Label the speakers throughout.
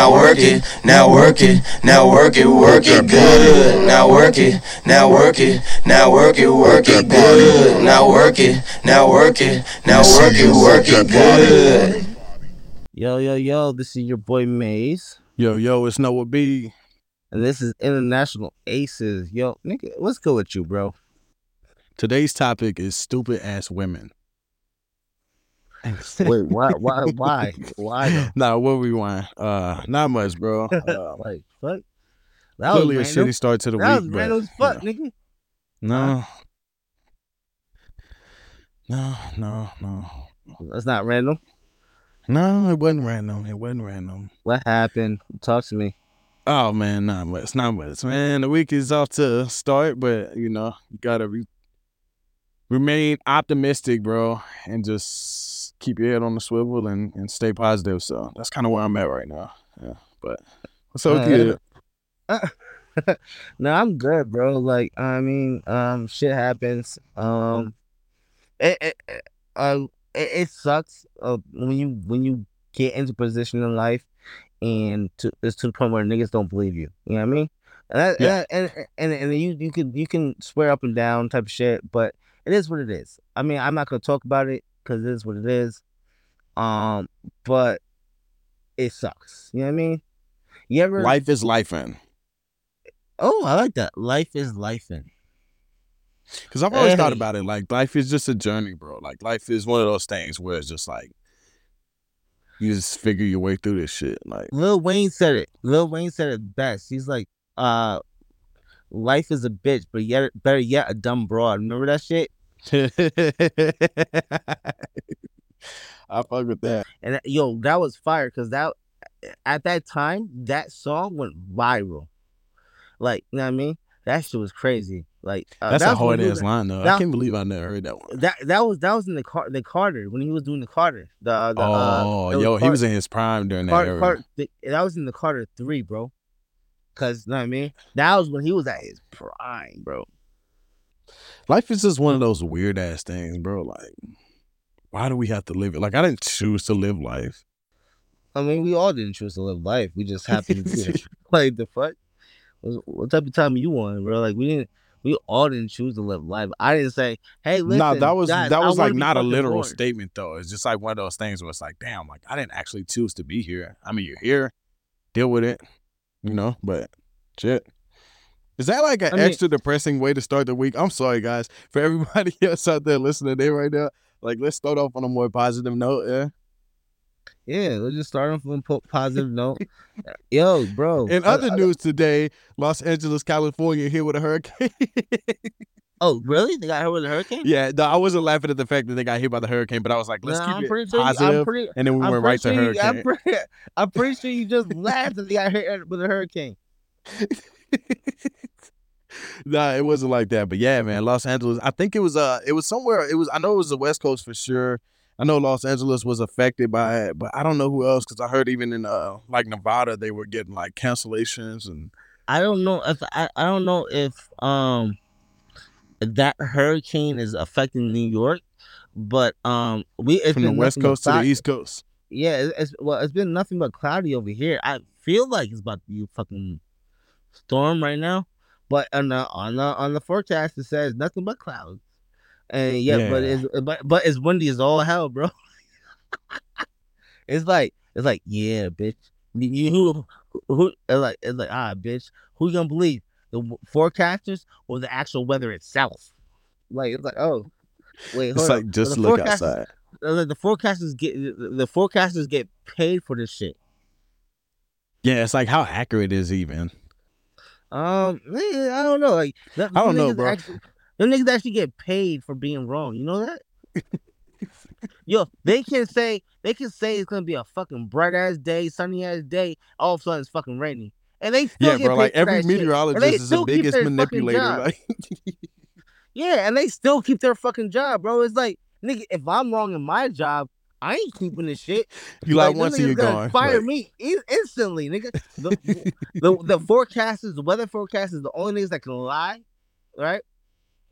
Speaker 1: now work it, now work it, now work it, work it good. Now work it, now work it, now work it, work it good. Now work it, now work it, now work it, work it good.
Speaker 2: Yo, yo, yo, this is your boy Maze.
Speaker 3: Yo, yo, it's Noah B.
Speaker 2: And this is International Aces. Yo, nigga, what's good with you, bro?
Speaker 3: Today's topic is stupid ass women.
Speaker 2: Wait, why, why, why, why? Though?
Speaker 3: Nah, what we want? Uh, not much, bro. Uh,
Speaker 2: like, fuck. That
Speaker 3: clearly a
Speaker 2: was random.
Speaker 3: shitty start to the
Speaker 2: That was
Speaker 3: week. but,
Speaker 2: random as
Speaker 3: you
Speaker 2: fuck,
Speaker 3: know.
Speaker 2: nigga.
Speaker 3: No. No, no, no.
Speaker 2: That's not random.
Speaker 3: No, it wasn't random. It wasn't random.
Speaker 2: What happened? Talk to me.
Speaker 3: Oh man, not much, not much, man. The week is off to start, but you know, you gotta re- remain optimistic, bro, and just keep your head on the swivel and, and stay positive. So that's kind of where I'm at right now. Yeah, but what's up with you?
Speaker 2: no, I'm good, bro. Like, I mean, um, shit happens. Um, it, it, it- uh, it, it sucks uh, when you when you get into position in life, and to it's to the point where niggas don't believe you. You know what I mean? And that,
Speaker 3: Yeah.
Speaker 2: and, and and and you you can you can swear up and down type of shit, but it is what it is. I mean, I'm not gonna talk about it because it is what it is. Um, but it sucks. You know what I mean? You ever
Speaker 3: Life is life in.
Speaker 2: Oh, I like that. Life is life in.
Speaker 3: Because I've always thought about it like life is just a journey, bro. Like life is one of those things where it's just like you just figure your way through this shit. Like
Speaker 2: Lil Wayne said it. Lil Wayne said it best. He's like, uh, life is a bitch, but yet better yet a dumb broad. Remember that shit?
Speaker 3: I fuck with that.
Speaker 2: And yo, that was fire because that at that time that song went viral. Like, you know what I mean? That shit was crazy. Like uh,
Speaker 3: That's
Speaker 2: that
Speaker 3: a hard ass line though. I can't believe I never heard that one.
Speaker 2: That that was that was in the car the Carter when he was doing the Carter. The, uh, the uh,
Speaker 3: oh,
Speaker 2: was
Speaker 3: yo, he was in his prime during that
Speaker 2: Car-
Speaker 3: era.
Speaker 2: Car- th- that was in the Carter three, bro. Cause you know what I mean? That was when he was at his prime, bro.
Speaker 3: Life is just one of mm. those weird ass things, bro. Like, why do we have to live it? Like, I didn't choose to live life.
Speaker 2: I mean, we all didn't choose to live life. We just happened to be like the fuck. What, what type of time you on, bro? Like we didn't. We all didn't choose to live life. I didn't say, "Hey, listen."
Speaker 3: nah, that was
Speaker 2: guys,
Speaker 3: that was like not a literal
Speaker 2: born."
Speaker 3: statement though. It's just like one of those things where it's like, damn, like I didn't actually choose to be here. I mean, you're here, deal with it, you know. But shit, is that like an
Speaker 2: I mean-
Speaker 3: extra depressing way to start the week? I'm sorry, guys, for everybody else out there listening there right now. Like, let's start off on a more positive note. Yeah.
Speaker 2: Yeah, let's just start off on a positive note. Yo, bro.
Speaker 3: In other
Speaker 2: I-
Speaker 3: news today, Los Angeles, California, hit with a hurricane.
Speaker 2: oh, really? They got hit with a hurricane?
Speaker 3: yeah, no, I wasn't laughing at the fact that they got hit by the hurricane, but I was like, let's
Speaker 2: Nah,
Speaker 3: keep
Speaker 2: I'm
Speaker 3: it
Speaker 2: pretty sure. You,
Speaker 3: positive.
Speaker 2: Pretty.
Speaker 3: and then we
Speaker 2: I'm
Speaker 3: went right to
Speaker 2: sure you-
Speaker 3: hurricane.
Speaker 2: I'm pretty, I'm pretty sure you just laughed that they got hit with a hurricane.
Speaker 3: Nah, it wasn't like that. But yeah, man, Los Angeles. I think it was uh it was somewhere it was I know it was the West Coast for sure. I know Los Angeles was affected by it, but I don't know who else because I heard even in uh like Nevada they were getting like cancellations and
Speaker 2: I don't know if I, I don't know if um that hurricane is affecting New York, but um we it's
Speaker 3: from the West Coast to the East Coast.
Speaker 2: Yeah, it's, it's well, it's been nothing but cloudy over here. I feel like it's about to be fucking storm right now, but on the on the on the forecast it says nothing but clouds. And yeah, but
Speaker 3: Yeah.
Speaker 2: it's but but it's windy as all hell, bro. it's like it's like yeah, bitch. You, who who it's like it's like ah, bitch. Who you gonna believe? The forecasters or the actual weather itself? Like it's like oh, wait,
Speaker 3: It's like just look outside.
Speaker 2: uh, the forecasters get the forecasters get paid for this shit.
Speaker 3: Yeah, it's like how accurate is even.
Speaker 2: Um, I don't know. Like, that,
Speaker 3: I don't know, bro.
Speaker 2: Actually, them niggas actually get paid for being wrong. You know that? Yo, they can say they can say it's gonna be a fucking bright ass day, sunny ass day. All of a sudden, it's fucking raining, and they still
Speaker 3: Yeah,
Speaker 2: get
Speaker 3: bro.
Speaker 2: paid
Speaker 3: Like every
Speaker 2: that shit. And they
Speaker 3: meteorologist is the biggest manipulator. Like
Speaker 2: Yeah, and they still keep their fucking job, bro. It's like, nigga, if I'm wrong in my job, I ain't keeping this shit.
Speaker 3: you like
Speaker 2: them
Speaker 3: once and you're gone.
Speaker 2: Fire
Speaker 3: Like,
Speaker 2: me in- instantly, nigga. The, the the forecasters, the weather forecast is the only niggas that can lie, right?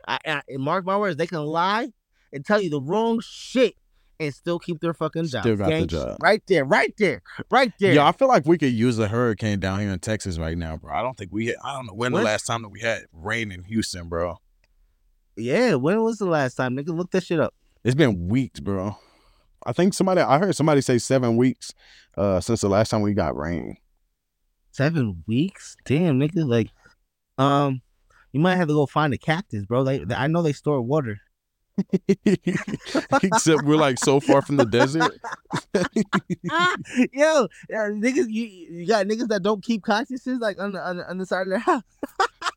Speaker 2: I, I mark my words, they can lie and tell you the wrong shit, and still keep their fucking job.
Speaker 3: Still got the job.
Speaker 2: Right there, right there, right there.
Speaker 3: Yeah, I feel like we could use a hurricane down here in Texas right now, bro. I don't think we had, I don't know when
Speaker 2: What?
Speaker 3: the last time that we had rain in Houston, bro.
Speaker 2: Yeah, when was the last time? Nigga, look that shit up.
Speaker 3: It's been weeks, bro. I think somebody I heard somebody say seven weeks uh since the last time we got rain.
Speaker 2: Seven weeks? Damn, nigga. Like, um, you might have to go find a cactus, bro. Like, I know they store water.
Speaker 3: Except we're like so far from the desert.
Speaker 2: yo, yeah, niggas, you, you got niggas that don't keep cactuses like on the on the, on the side of their house.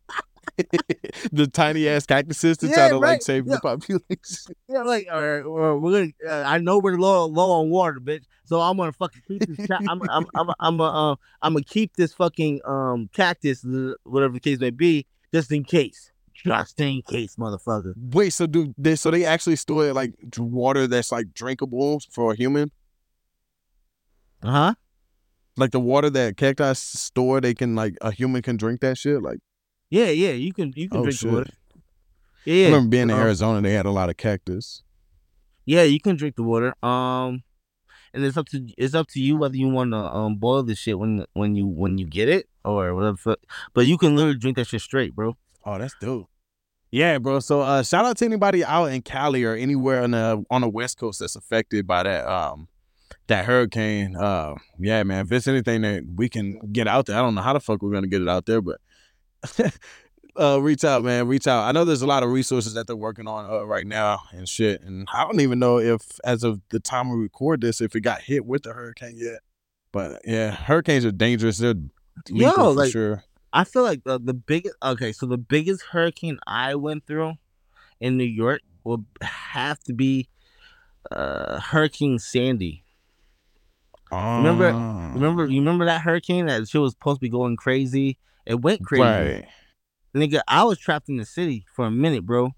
Speaker 3: the tiny ass cactuses to
Speaker 2: Yeah,
Speaker 3: try to like save
Speaker 2: Yeah.
Speaker 3: the population.
Speaker 2: Yeah, like, or, or we're gonna. Uh, I know we're low low on water, bitch. So I'm gonna fucking keep this. Ca- I'm I'm I'm I'm uh, I'm gonna keep this fucking um cactus, uh, whatever the case may be, just in case. Just in case, motherfucker.
Speaker 3: Wait, so do they so they actually store like water that's like drinkable for a human?
Speaker 2: Uh huh.
Speaker 3: Like the water that cacti store, they can like a human can drink that shit. Like
Speaker 2: Yeah, yeah. You can you can
Speaker 3: oh
Speaker 2: drink
Speaker 3: shit.
Speaker 2: the water.
Speaker 3: I
Speaker 2: Yeah,
Speaker 3: remember being in
Speaker 2: um,
Speaker 3: Arizona, they had a lot of cactus.
Speaker 2: yeah. You can drink the water. Um, and it's up to it's up to you whether you want to um boil the shit when when you when you get it or whatever. But you can literally drink that shit straight, bro.
Speaker 3: Oh, that's dope. Yeah, bro. So uh shout out to anybody out in Cali or anywhere on the on the West Coast that's affected by that um that hurricane. Uh yeah, man. If it's anything that we can get out there, I don't know how the fuck we're gonna get it out there, but uh reach out, man. Reach out. I know there's a lot of resources that they're working on uh, right now and shit. And I don't even know if as of the time we record this, if it got hit with the hurricane yet. But yeah, hurricanes are dangerous. They're lethal
Speaker 2: Yo,
Speaker 3: for sure.
Speaker 2: I feel like the, the biggest okay, so the biggest hurricane I went through in New York will have to be uh Hurricane Sandy. Remember-
Speaker 3: Ah.
Speaker 2: Remember you remember that hurricane that she was supposed to be going crazy? It went crazy.
Speaker 3: Right.
Speaker 2: Nigga, I was trapped in the city for a minute, bro.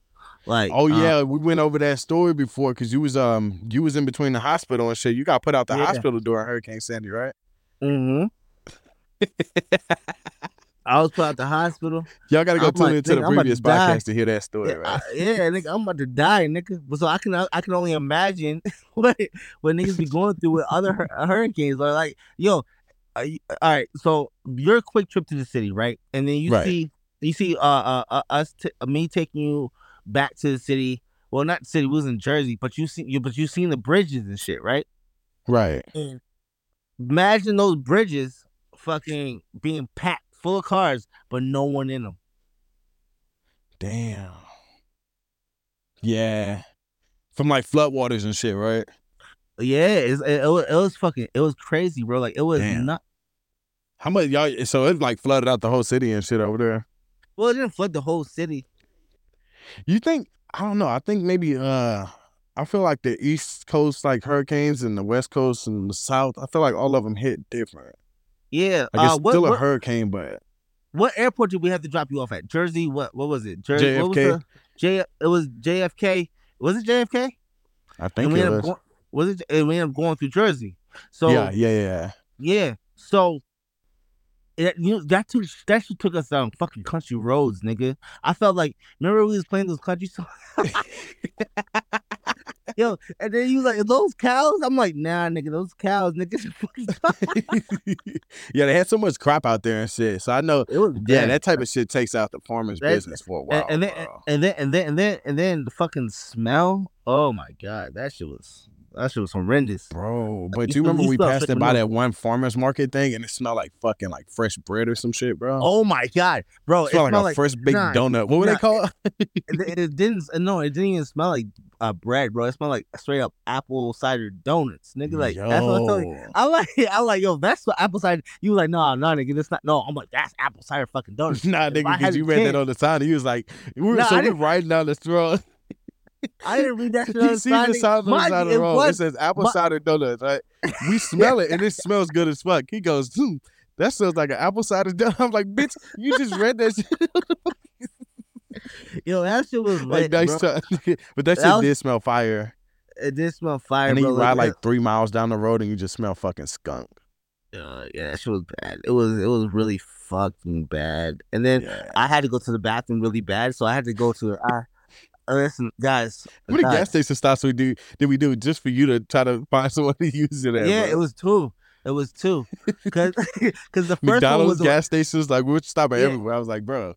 Speaker 2: Like
Speaker 3: Oh
Speaker 2: uh,
Speaker 3: yeah, we went over that story before because you was um you was in between the hospital and shit. You got put out the
Speaker 2: Yeah.
Speaker 3: hospital during Hurricane Sandy, right?
Speaker 2: Mm mhm. I was put out the hospital.
Speaker 3: Y'all got to go
Speaker 2: I'm
Speaker 3: tune
Speaker 2: like,
Speaker 3: into the previous
Speaker 2: to
Speaker 3: podcast to hear that story,
Speaker 2: Yeah,
Speaker 3: right?
Speaker 2: I- yeah, nigga, I'm about to die, nigga. But so I can I can only imagine what what niggas be going through with other hur- hurricanes. Or like, yo, all right. So your quick trip to the city, right? And then you
Speaker 3: Right.
Speaker 2: see you see uh, uh, uh us t- me taking you back to the city. Well, not the city. We was in Jersey, but you see you but you seen the bridges and shit, right?
Speaker 3: right.
Speaker 2: Imagine those bridges fucking being packed full of cars, but no one in them.
Speaker 3: Damn. Yeah. From like floodwaters and shit, right?
Speaker 2: Yeah, it's, it, it, was, it was fucking it was crazy, bro. Like it was
Speaker 3: Damn.
Speaker 2: not.
Speaker 3: How much y'all? So it like flooded out the whole city and shit over there.
Speaker 2: Well, it didn't flood the whole city.
Speaker 3: You think? I don't know. I think maybe. uh I feel like the East Coast like hurricanes and the West Coast and the South. I feel like all of them hit different.
Speaker 2: Yeah.
Speaker 3: Like it's
Speaker 2: uh, what,
Speaker 3: still a
Speaker 2: what,
Speaker 3: hurricane, but
Speaker 2: what airport did we have to drop you off at? Jersey. What? What was it? Jersey. What was
Speaker 3: JFK.
Speaker 2: the, J. It was JFK. Was it JFK?
Speaker 3: I think it was.
Speaker 2: going, was it? And we ended up going through Jersey. So
Speaker 3: yeah, yeah, yeah.
Speaker 2: yeah. So. It, you know, that took that shit took us down fucking country roads, nigga. I felt like remember we was playing those country songs. Yo, and then you like those cows. I'm like, nah, nigga, those cows, nigga.
Speaker 3: yeah, they had so much crap out there and shit. So I know,
Speaker 2: it was
Speaker 3: yeah,
Speaker 2: bad.
Speaker 3: that type of shit takes out the farmer's
Speaker 2: That-
Speaker 3: business for a while.
Speaker 2: and, and then and then and then and then and then the fucking smell. Oh my god, that shit was that shit was horrendous.
Speaker 3: Bro, but
Speaker 2: You
Speaker 3: you remember we passed it by that one farmer's market thing and it smelled like fucking like fresh bread or some shit, bro.
Speaker 2: Oh my god, bro,
Speaker 3: it
Speaker 2: it
Speaker 3: smelled like
Speaker 2: smelled
Speaker 3: a
Speaker 2: like
Speaker 3: fresh big
Speaker 2: nah,
Speaker 3: donut. What
Speaker 2: nah,
Speaker 3: they call
Speaker 2: it, it didn't. No, it didn't even smell like uh, bread, bro. It smelled like straight up apple cider donuts, nigga. Like yo. that's what I'm telling you. I like, I like, yo, that's what apple cider. You was like, nah, nah, nigga, that's not. No, I'm like, that's apple cider fucking donuts.
Speaker 3: Nah, nigga, because you read that on the sign. He was like, we were,
Speaker 2: Nah,
Speaker 3: so we're riding down the road.
Speaker 2: I didn't read that shit. on
Speaker 3: He
Speaker 2: the sign,
Speaker 3: the on the side of the road.
Speaker 2: was-
Speaker 3: it says apple
Speaker 2: my-
Speaker 3: cider donuts, right? We smell it and it smells good as fuck. He goes, hmm, that smells like an apple cider donut. I'm like, bitch, you just read that shit.
Speaker 2: Yo, that shit was
Speaker 3: like,
Speaker 2: lit,
Speaker 3: nice
Speaker 2: bro.
Speaker 3: try. but that shit
Speaker 2: That was-
Speaker 3: did smell fire.
Speaker 2: It did smell fire,
Speaker 3: and then
Speaker 2: bro.
Speaker 3: you ride
Speaker 2: like,
Speaker 3: like three miles down the road and you just smell fucking skunk.
Speaker 2: uh, yeah, that shit was bad. It was, it was really fucking bad. And then
Speaker 3: Yeah.
Speaker 2: I had to go to the bathroom really bad, so I had to go to. I, Oh, listen, guys.
Speaker 3: How many
Speaker 2: guys,
Speaker 3: gas station stops we do did we do just for you to try to find someone to use it at?
Speaker 2: Yeah,
Speaker 3: bro?
Speaker 2: it was two. It was two. Because the first one
Speaker 3: McDonald's
Speaker 2: was
Speaker 3: gas stations. Like we would stop at
Speaker 2: Yeah.
Speaker 3: everywhere. I was like, bro,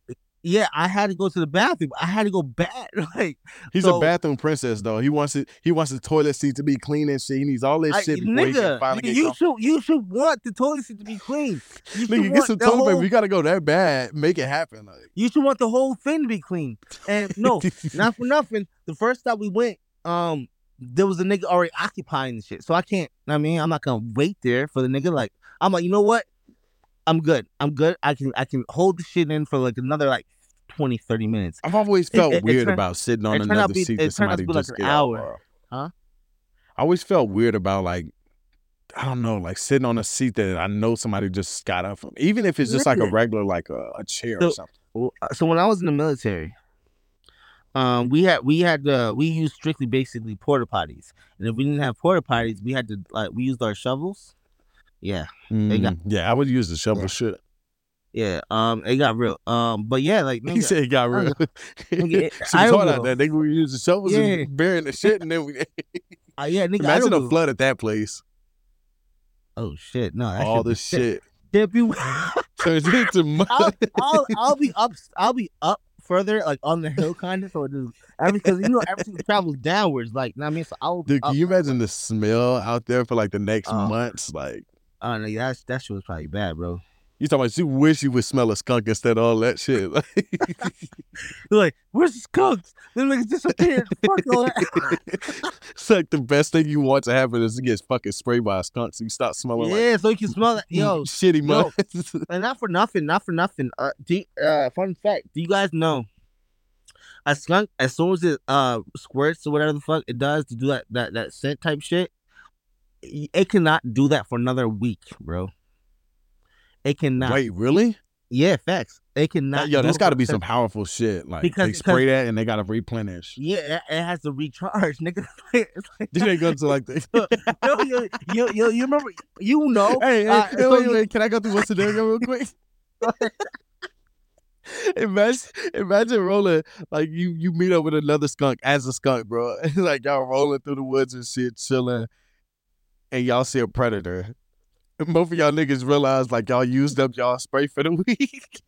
Speaker 2: yeah. I had to go to the bathroom. I had to go bad. Like
Speaker 3: he's
Speaker 2: So-
Speaker 3: a bathroom princess though. He wants it. He wants the toilet seat to be clean and shit. He needs all this
Speaker 2: I,
Speaker 3: shit before he can
Speaker 2: nigga,
Speaker 3: finally
Speaker 2: nigga,
Speaker 3: get
Speaker 2: you should you should want the toilet seat to be clean. You should
Speaker 3: Nigga, get some toilet paper. We gotta go that bad. Make it happen. Like,
Speaker 2: You should want the whole thing to be clean. And no, not for nothing. The first time we went, um, there was a nigga already occupying the shit. So I can't. I mean, I'm not gonna wait there for the nigga. Like, I'm like, you know what? I'm good. I'm good. I can I can hold the shit in for like another like 20, 30 minutes.
Speaker 3: I've always
Speaker 2: It-
Speaker 3: felt
Speaker 2: it- it
Speaker 3: weird
Speaker 2: turned-
Speaker 3: about sitting on
Speaker 2: it
Speaker 3: another
Speaker 2: be-
Speaker 3: seat
Speaker 2: it
Speaker 3: that
Speaker 2: turned out to
Speaker 3: somebody
Speaker 2: be like
Speaker 3: just
Speaker 2: an
Speaker 3: get out,
Speaker 2: hour. Huh?
Speaker 3: I always felt weird about like I don't know, like sitting on a seat that I know somebody just got up from, even if it's just like a regular, like a, a chair
Speaker 2: So-
Speaker 3: or something.
Speaker 2: Uh, So when I was in the military, um, we had we had uh, we used strictly basically porta potties, and if we didn't have porta potties, we had to like we used our shovels. Yeah, They got-
Speaker 3: Mm, yeah, I would use the shovel
Speaker 2: Yeah.
Speaker 3: shit.
Speaker 2: Yeah. Um, it got real. Um, but yeah, like
Speaker 3: He said it got real.
Speaker 2: Nigga,
Speaker 3: so
Speaker 2: I
Speaker 3: hard out there. They use the shovels
Speaker 2: Yeah.
Speaker 3: and burying the shit, and then we
Speaker 2: uh, yeah, nigga.
Speaker 3: imagine
Speaker 2: I
Speaker 3: a
Speaker 2: don't
Speaker 3: flood at that place.
Speaker 2: Oh shit! No, that
Speaker 3: All the shit
Speaker 2: Shit be-
Speaker 3: turns into mud.
Speaker 2: I'll, I'll I'll be up. I'll be up further, like on the hill, kind of. So it just because you know everything travels downwards. Like, know what I mean, so I'll.
Speaker 3: Dude,
Speaker 2: up-
Speaker 3: can you imagine the smell out there for like the next
Speaker 2: Oh.
Speaker 3: months? Like
Speaker 2: Oh no, that's that shit was probably bad, bro.
Speaker 3: You talking about you wish you would smell a skunk instead of all that shit. Like,
Speaker 2: like, "Where's the skunks?" Then niggas disappeared. Fuck all that.
Speaker 3: it's like the best thing you want to happen is to get fucking sprayed by a skunk so you start smelling like
Speaker 2: yeah, so you can smell that. Yo,
Speaker 3: shitty mud.
Speaker 2: and not for nothing, not for nothing. Uh, do, uh, fun fact: Do you guys know a skunk as soon as it uh squirts or whatever the fuck it does to do that that that scent type shit, it cannot do that for another week, bro. It cannot.
Speaker 3: Wait, really?
Speaker 2: Yeah, facts. It cannot.
Speaker 3: That- yo, that's got to be some powerful shit. Like
Speaker 2: Because-
Speaker 3: they spray that and they got to replenish.
Speaker 2: Yeah, it, has to recharge, nigga. it's like,
Speaker 3: Then they go to like the.
Speaker 2: yo, yo, yo, yo, you remember? You know?
Speaker 3: hey, hey,
Speaker 2: uh, so
Speaker 3: wait,
Speaker 2: you-
Speaker 3: wait, can I go through one scenario real quick? imagine, imagine rolling like you you meet up with another skunk as a skunk, bro. It's like y'all rolling through the woods and shit, chilling, and y'all see a predator. Both of y'all niggas realize like y'all used up y'all spray for the week.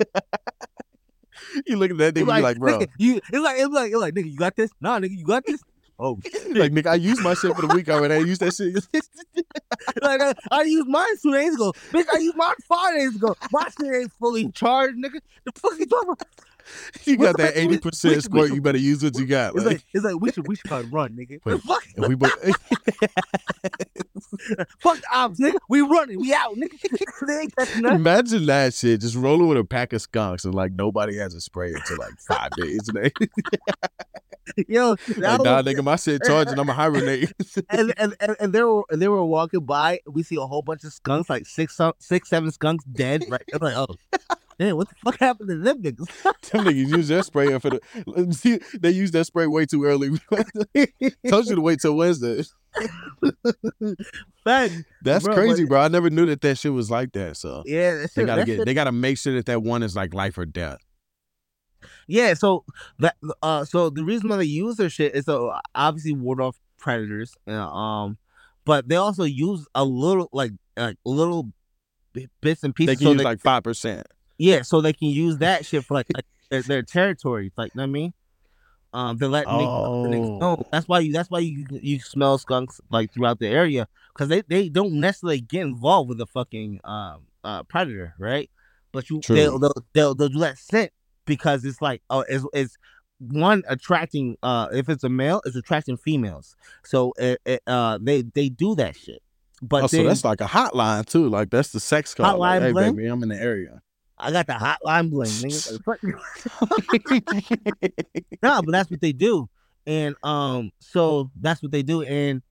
Speaker 3: you look at that nigga, you like, bro,
Speaker 2: nigga, you, it's like, it's like, it's like, nigga, you got this? Nah, nigga, you got this? Oh, shit.
Speaker 3: like nigga, I used my shit for the week already. I used that shit.
Speaker 2: like, I, I used mine two days ago. Bitch, I used mine five days ago. My shit ain't fully charged, nigga. The fuck you talking about?
Speaker 3: you got that eighty percent squirt. You better use what you got.
Speaker 2: It's
Speaker 3: Like,
Speaker 2: like, it's like, we should, we should probably run, nigga.
Speaker 3: Wait.
Speaker 2: fuck,
Speaker 3: we
Speaker 2: fuck the ops, nigga. We running, we out, nigga. they ain't catching us.
Speaker 3: Imagine that shit. Just rolling with a pack of skunks and like nobody has a spray until like five days. They,
Speaker 2: Yo,
Speaker 3: like, nah, nigga, my shit charging. I'm a hibernate.
Speaker 2: and, and, and, and they were and they were walking by. We see a whole bunch of skunks, like six, six, seven skunks dead. Right? I'm like, oh, damn, what the fuck happened to them niggas?
Speaker 3: Them niggas use their spray for the. See, they use that spray way too early. Told you to wait till Wednesday.
Speaker 2: Fact.
Speaker 3: That's
Speaker 2: Bro,
Speaker 3: crazy,
Speaker 2: but-
Speaker 3: bro. I never knew that that shit was like that. So
Speaker 2: Yeah, that
Speaker 3: they
Speaker 2: shit-
Speaker 3: gotta
Speaker 2: that
Speaker 3: get.
Speaker 2: shit-
Speaker 3: They gotta make sure that that one is like life or death.
Speaker 2: yeah. So that uh, so the reason why they use their shit is to obviously ward off predators. Uh, um, but they also use a little like like little bi- bits and pieces.
Speaker 3: They can
Speaker 2: so
Speaker 3: use
Speaker 2: they,
Speaker 3: like five percent.
Speaker 2: Yeah, so they can use that shit for like, like their, their territories. Like, know what I mean? Um, they let niggas,
Speaker 3: Oh.
Speaker 2: know. That's why you. That's why you you smell skunks like throughout the area because they they don't necessarily get involved with the fucking um uh predator, right? But you
Speaker 3: True.
Speaker 2: they'll, they'll they'll they'll do that scent because it's like oh it's it's one attracting uh if it's a male it's attracting females so it, it, uh they they do that shit but
Speaker 3: Oh, so that's like a hotline too. Like that's the sex call. Like,
Speaker 2: Hotline
Speaker 3: hey,
Speaker 2: bling?
Speaker 3: baby, I'm in the area.
Speaker 2: I got the hotline bling. Nah, but that's what they do. And um, so that's what they do. And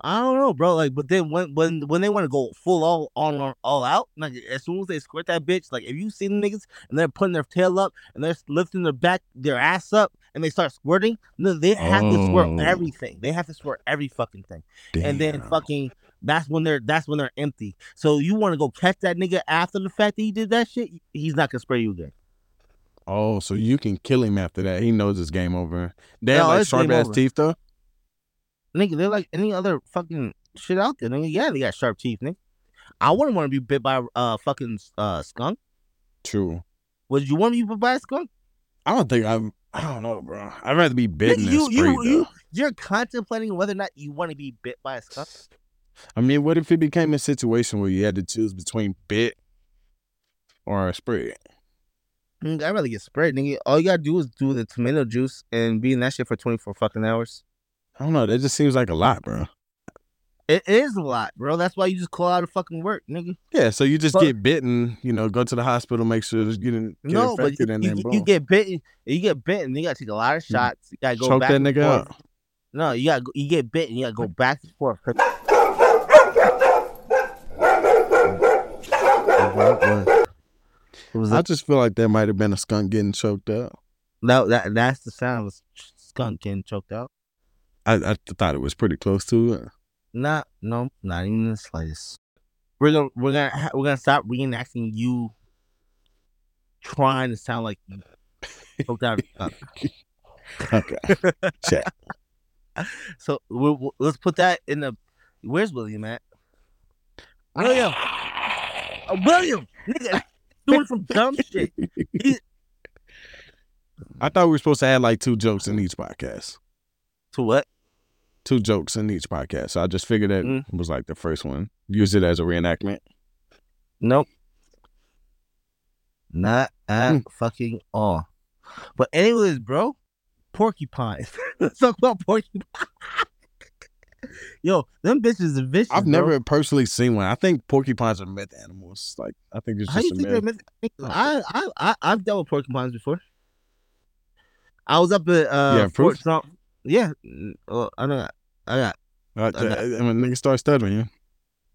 Speaker 2: I don't know, bro. Like, but then when when when they want to go full all on all out, like as soon as they squirt that bitch, like if you see them niggas and they're putting their tail up and they're lifting their back, their ass up, and they start squirting, no, they have to squirt
Speaker 3: Oh.
Speaker 2: everything. They have to squirt every fucking thing. And then fucking that's when they're that's when they're empty. So you want to go catch that nigga after the fact that he did that shit, he's not gonna spray you again.
Speaker 3: Oh, so you can kill him after that. He knows it's game over. They have
Speaker 2: No,
Speaker 3: like sharp ass
Speaker 2: over.
Speaker 3: teeth though.
Speaker 2: Nigga, they're like any other fucking shit out there. Nigga, yeah, they got sharp teeth, nigga. I wouldn't want to be bit by a uh, fucking uh, skunk.
Speaker 3: True.
Speaker 2: Would you want to be bit by a skunk?
Speaker 3: I don't think I'm. I don't know, bro. I'd rather be bitten
Speaker 2: you,
Speaker 3: than
Speaker 2: you,
Speaker 3: sprayed.
Speaker 2: you,
Speaker 3: though.
Speaker 2: you're contemplating whether or not you want to be bit by a skunk.
Speaker 3: I mean, what if it became a situation where you had to choose between bit or a spray?
Speaker 2: Mm, I'd rather get sprayed, nigga. All you gotta do is do the tomato juice and be in that shit for 24 fucking hours.
Speaker 3: I don't know. That just seems like a lot, bro.
Speaker 2: It is a lot, bro. That's why you just call out of fucking work, nigga.
Speaker 3: Yeah, so you just
Speaker 2: But-
Speaker 3: get bitten, you know, go to the hospital, make sure you didn't get
Speaker 2: no, but you,
Speaker 3: and
Speaker 2: you,
Speaker 3: then
Speaker 2: you
Speaker 3: boom,
Speaker 2: get bitten. You get bitten. You gotta take a lot of shots. You gotta go
Speaker 3: choke
Speaker 2: back
Speaker 3: that
Speaker 2: and
Speaker 3: nigga
Speaker 2: forth.
Speaker 3: out.
Speaker 2: No, you got to you get bitten. You got to go back and forth. What was
Speaker 3: I
Speaker 2: that?
Speaker 3: just feel like that might have been a skunk getting choked up.
Speaker 2: No, that that's the sound of a skunk getting choked out.
Speaker 3: I, I thought it was pretty close to it.
Speaker 2: Not no, not even the slightest. We're gonna we're gonna ha- we're gonna stop reenacting you trying to sound like you choked out.
Speaker 3: Okay. Check.
Speaker 2: So we we let's put that in the. Where's William at? William, uh, William, nigga, doing some dumb shit.
Speaker 3: I thought we were supposed to add like two jokes in each podcast.
Speaker 2: To what?
Speaker 3: Two jokes in each podcast. So I just figured that
Speaker 2: Mm.
Speaker 3: was like the first one. Use it as a reenactment.
Speaker 2: Nope. Not at
Speaker 3: Hmm.
Speaker 2: fucking all. But anyways, bro, porcupines. Let's talk about porcupines. Yo, them bitches are vicious.
Speaker 3: I've
Speaker 2: bro.
Speaker 3: never personally seen one. I think porcupines are myth animals. Like I think it's
Speaker 2: How
Speaker 3: just
Speaker 2: you
Speaker 3: a
Speaker 2: think
Speaker 3: myth.
Speaker 2: myth- I, I, I, I've dealt with porcupines before. I was up at uh,
Speaker 3: Yeah,
Speaker 2: Fort
Speaker 3: proof?
Speaker 2: Drum. Yeah, well, I know. That. I got
Speaker 3: Uh, uh, when niggas start stuttering.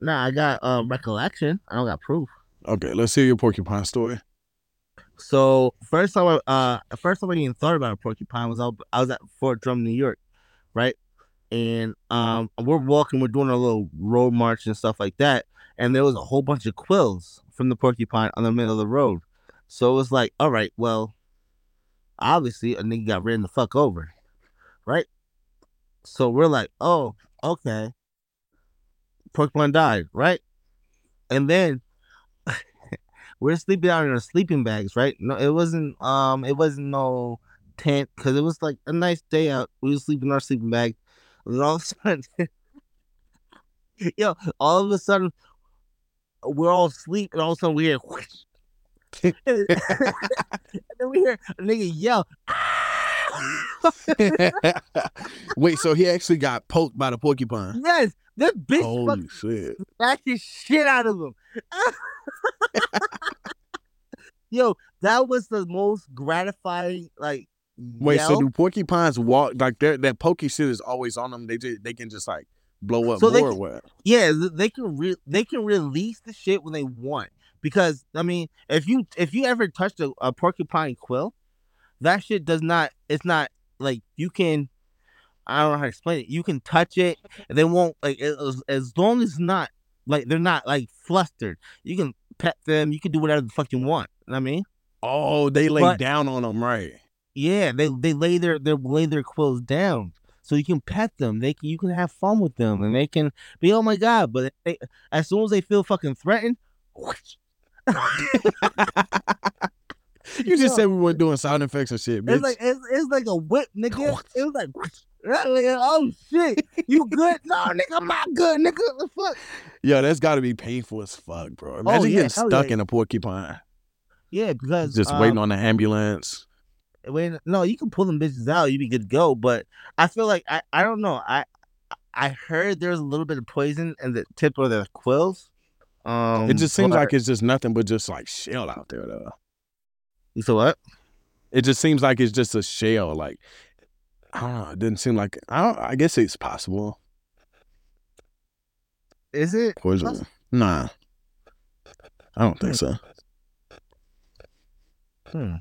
Speaker 2: nah. I got uh, recollection. I don't got proof.
Speaker 3: Okay, let's hear your porcupine story.
Speaker 2: So first time, I, uh, first time I even thought about a porcupine was I, I was at Fort Drum, New York, right? And um, we're walking, we're doing a little road march and stuff like that, and there was a whole bunch of quills from the porcupine on the middle of the road. So it was like, all right, well, obviously a nigga got ran the fuck over, right? So we're like, oh, okay, porcupine died, right? And then we're sleeping out in our sleeping bags, right? No, it wasn't. Um, it wasn't no tent because it was like a nice day out. We were sleeping in our sleeping bag, and all of a sudden, yo, all of a sudden, we're all asleep, and all of a sudden we hear, whoosh. and then we hear a nigga yell.
Speaker 3: Wait, so he actually got poked by the porcupine?
Speaker 2: yes, this bitch
Speaker 3: Holy
Speaker 2: fucking
Speaker 3: shit!
Speaker 2: smacked the shit out of him. Yo, that was the most gratifying, like.
Speaker 3: Wait, so do porcupines walk like that? That pokey shit is always on them. They just they can just like blow up
Speaker 2: So
Speaker 3: more. or
Speaker 2: can-
Speaker 3: what?
Speaker 2: Yeah, they can re- they can release the shit when they want. Because I mean, if you if you ever touched a, a porcupine quill, that shit does not. It's not like you can. I don't know how to explain it. You can touch it, and they won't like as, as long as not like they're not like flustered. You can pet them. You can do whatever the fuck you want. You know what I mean,
Speaker 3: Oh, they lay
Speaker 2: But-
Speaker 3: down on them, right?
Speaker 2: Yeah, they they lay their they lay their quills down. So you can pet them. They can you can have fun with them, and they can be oh my god. But they, as soon as they feel fucking threatened, whoosh.
Speaker 3: You just said we weren't doing sound effects or shit, bitch.
Speaker 2: It's like it's, it's like a whip, nigga. It was like, like, oh shit, you good? No, nigga, I'm not good, nigga. The fuck?
Speaker 3: Yo, that's got to be painful as fuck, bro. Imagine
Speaker 2: Oh, yeah,
Speaker 3: getting stuck
Speaker 2: yeah.
Speaker 3: in a porcupine,
Speaker 2: Yeah, because
Speaker 3: just
Speaker 2: um,
Speaker 3: waiting on the ambulance.
Speaker 2: Wait, no, you can pull them bitches out. You be good to go. But I feel like I, I don't know. I I heard there's a little bit of poison in the tip of the quills. Um,
Speaker 3: it just seems
Speaker 2: but-
Speaker 3: like it's just nothing but just like shell out there, though.
Speaker 2: You said what?
Speaker 3: It just seems like it's just a shell. Like I don't know. It didn't seem like I don't. I guess it's possible.
Speaker 2: Is it?
Speaker 3: Poison. Nah, I don't think so.
Speaker 2: Hmm.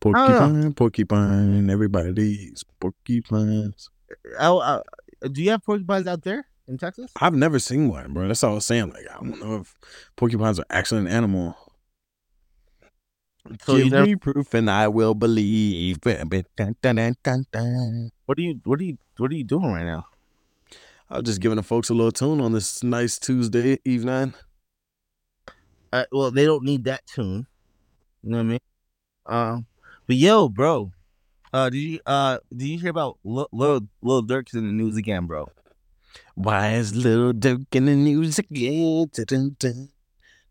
Speaker 3: Porcupine, porcupine. Everybody porcupines.
Speaker 2: Oh, uh, do you have porcupines out there in Texas?
Speaker 3: I've never seen one, bro. That's all I'm saying. Like I don't know if porcupines are actually an animal.
Speaker 2: So
Speaker 3: Give
Speaker 2: never,
Speaker 3: me proof and I will believe. Dun, dun, dun.
Speaker 2: what are you what are you what are you doing right now?
Speaker 3: I was just giving the folks a little tune on this nice Tuesday evening.
Speaker 2: Uh, well, they don't need that tune. You know what I mean? Um, but yo, bro, uh, did you uh did you hear about Lil Lil, Durk's in the news again, bro?
Speaker 3: Why is Lil Durk in the news again? Dun, dun.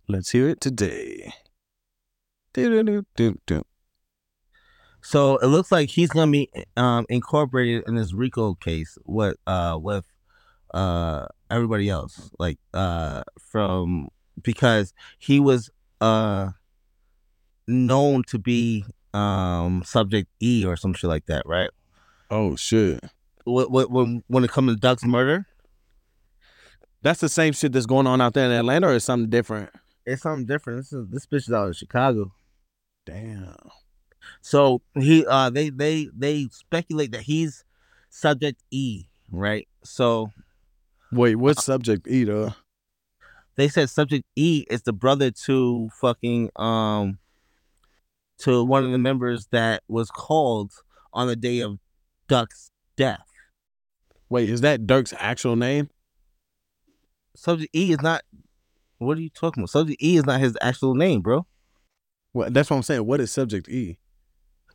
Speaker 3: Let's hear it today. Dun.
Speaker 2: So it looks like he's gonna be um incorporated in this RICO case with uh with uh everybody else like uh from because he was uh known to be um subject E or some shit like that, right?
Speaker 3: Oh shit.
Speaker 2: When when when it comes to Duck's murder,
Speaker 3: That's the same shit that's going on out there in Atlanta, or is something different?
Speaker 2: it's something different. This is this bitch is out of Chicago.
Speaker 3: Damn.
Speaker 2: So he uh they they they speculate that he's subject E, right? So
Speaker 3: Wait, what subject either?
Speaker 2: they said subject E is the brother to fucking um to one of the members that was called on the day of Duck's death.
Speaker 3: Wait, is that Durk's actual name?
Speaker 2: Subject E is not what are you talking about? Subject E is not his actual name, bro.
Speaker 3: Well, that's what I'm saying. What is subject E?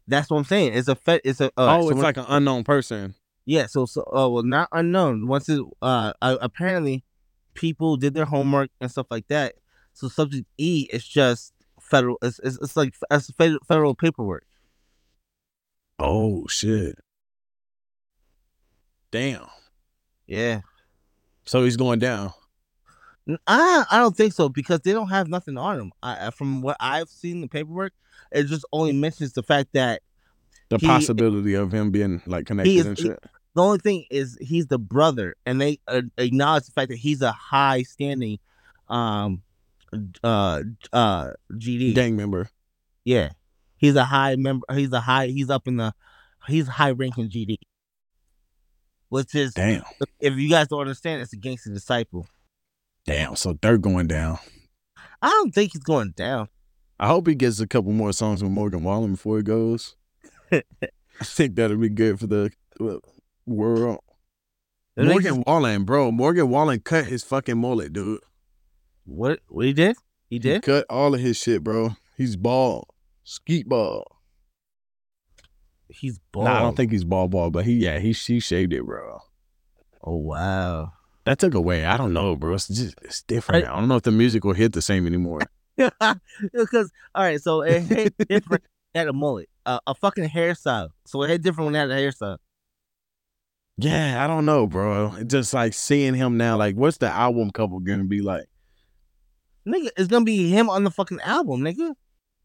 Speaker 2: That's what I'm saying. It's a fe- it's a uh,
Speaker 3: oh, it's like an unknown person.
Speaker 2: Yeah, so so uh, well, not unknown. Once it uh, uh apparently people did their homework and stuff like that. So subject E is just federal. It's it's, it's like it's federal, paperwork.
Speaker 3: Oh shit. Damn.
Speaker 2: Yeah,
Speaker 3: So he's going down.
Speaker 2: I I don't think so because they don't have nothing on him. I from what I've seen the paperwork, it just only mentions the fact that
Speaker 3: The
Speaker 2: He-
Speaker 3: possibility of him being like connected
Speaker 2: is-
Speaker 3: and
Speaker 2: he-
Speaker 3: shit.
Speaker 2: the only thing is he's the brother, and they uh, acknowledge the fact that he's a high standing, um, uh, uh, GD.
Speaker 3: Gang member.
Speaker 2: Yeah, he's a high member. He's a high. He's up in the. He's high ranking GD. Which is,
Speaker 3: Damn.
Speaker 2: if you guys don't understand, it's a gangster disciple.
Speaker 3: Damn. So Durk going down.
Speaker 2: I don't think he's going down.
Speaker 3: I hope he gets a couple more songs with Morgan Wallen before he goes. I think that'll be good for the world. Morgan Wallen, bro. Morgan Wallen cut his fucking mullet, dude.
Speaker 2: What? What he did? He
Speaker 3: He
Speaker 2: did.
Speaker 3: cut all of his shit, bro. He's bald. Skeet bald.
Speaker 2: He's bald.
Speaker 3: Nah, I don't think he's bald bald, but he yeah, he she shaved it, bro.
Speaker 2: Oh wow.
Speaker 3: That took away. I don't know, bro. It's just it's different
Speaker 2: I-
Speaker 3: I don't know if the music will hit the same anymore.
Speaker 2: because all right, so it hit different. Had a mullet, uh, a fucking hairstyle. So it hit different when it had a hairstyle.
Speaker 3: Yeah, I don't know, bro. Just like seeing him now. Like, what's the album cover gonna be like?
Speaker 2: Nigga, it's gonna be him on the fucking album, nigga.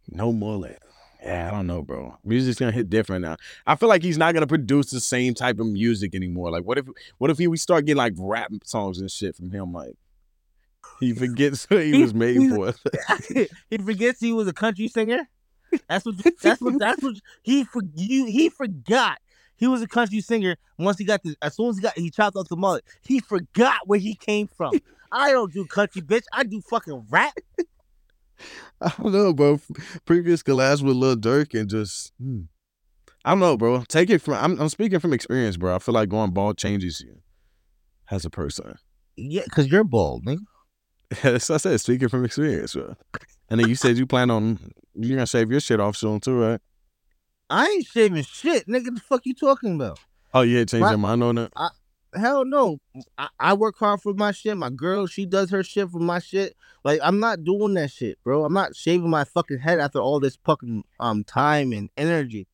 Speaker 3: No mullet. Yeah, I don't know, bro. Music's gonna hit different now. I feel like he's not gonna produce the same type of music anymore. Like, what if what if he, we start getting like rap songs and shit from him? Like, he forgets what he was made for.
Speaker 2: he forgets he was a country singer. That's what. That's what. That's what he for you. He forgot he was a country singer. Once he got the, as soon as he got, he chopped off the mullet. He forgot where he came from. I don't do country, bitch. I do fucking rap.
Speaker 3: I don't know, bro. Previous collabs with Lil Durk and just, hmm. I don't know, bro. Take it from. I'm, I'm speaking from experience, bro. I feel like going bald changes you as a person.
Speaker 2: Yeah, cause you're bald, nigga.
Speaker 3: That's what I said. Speaking from experience, bro. And then you said you plan on you're gonna shave your shit off soon too, right?
Speaker 2: I ain't shaving shit, nigga. The fuck you talking about?
Speaker 3: Oh yeah, change
Speaker 2: My-
Speaker 3: your mind on it.
Speaker 2: Hell no. I, I work hard for my shit. My girl, she does her shit for my shit. Like I'm not doing that shit, bro. I'm not shaving my fucking head after all this fucking um time and energy.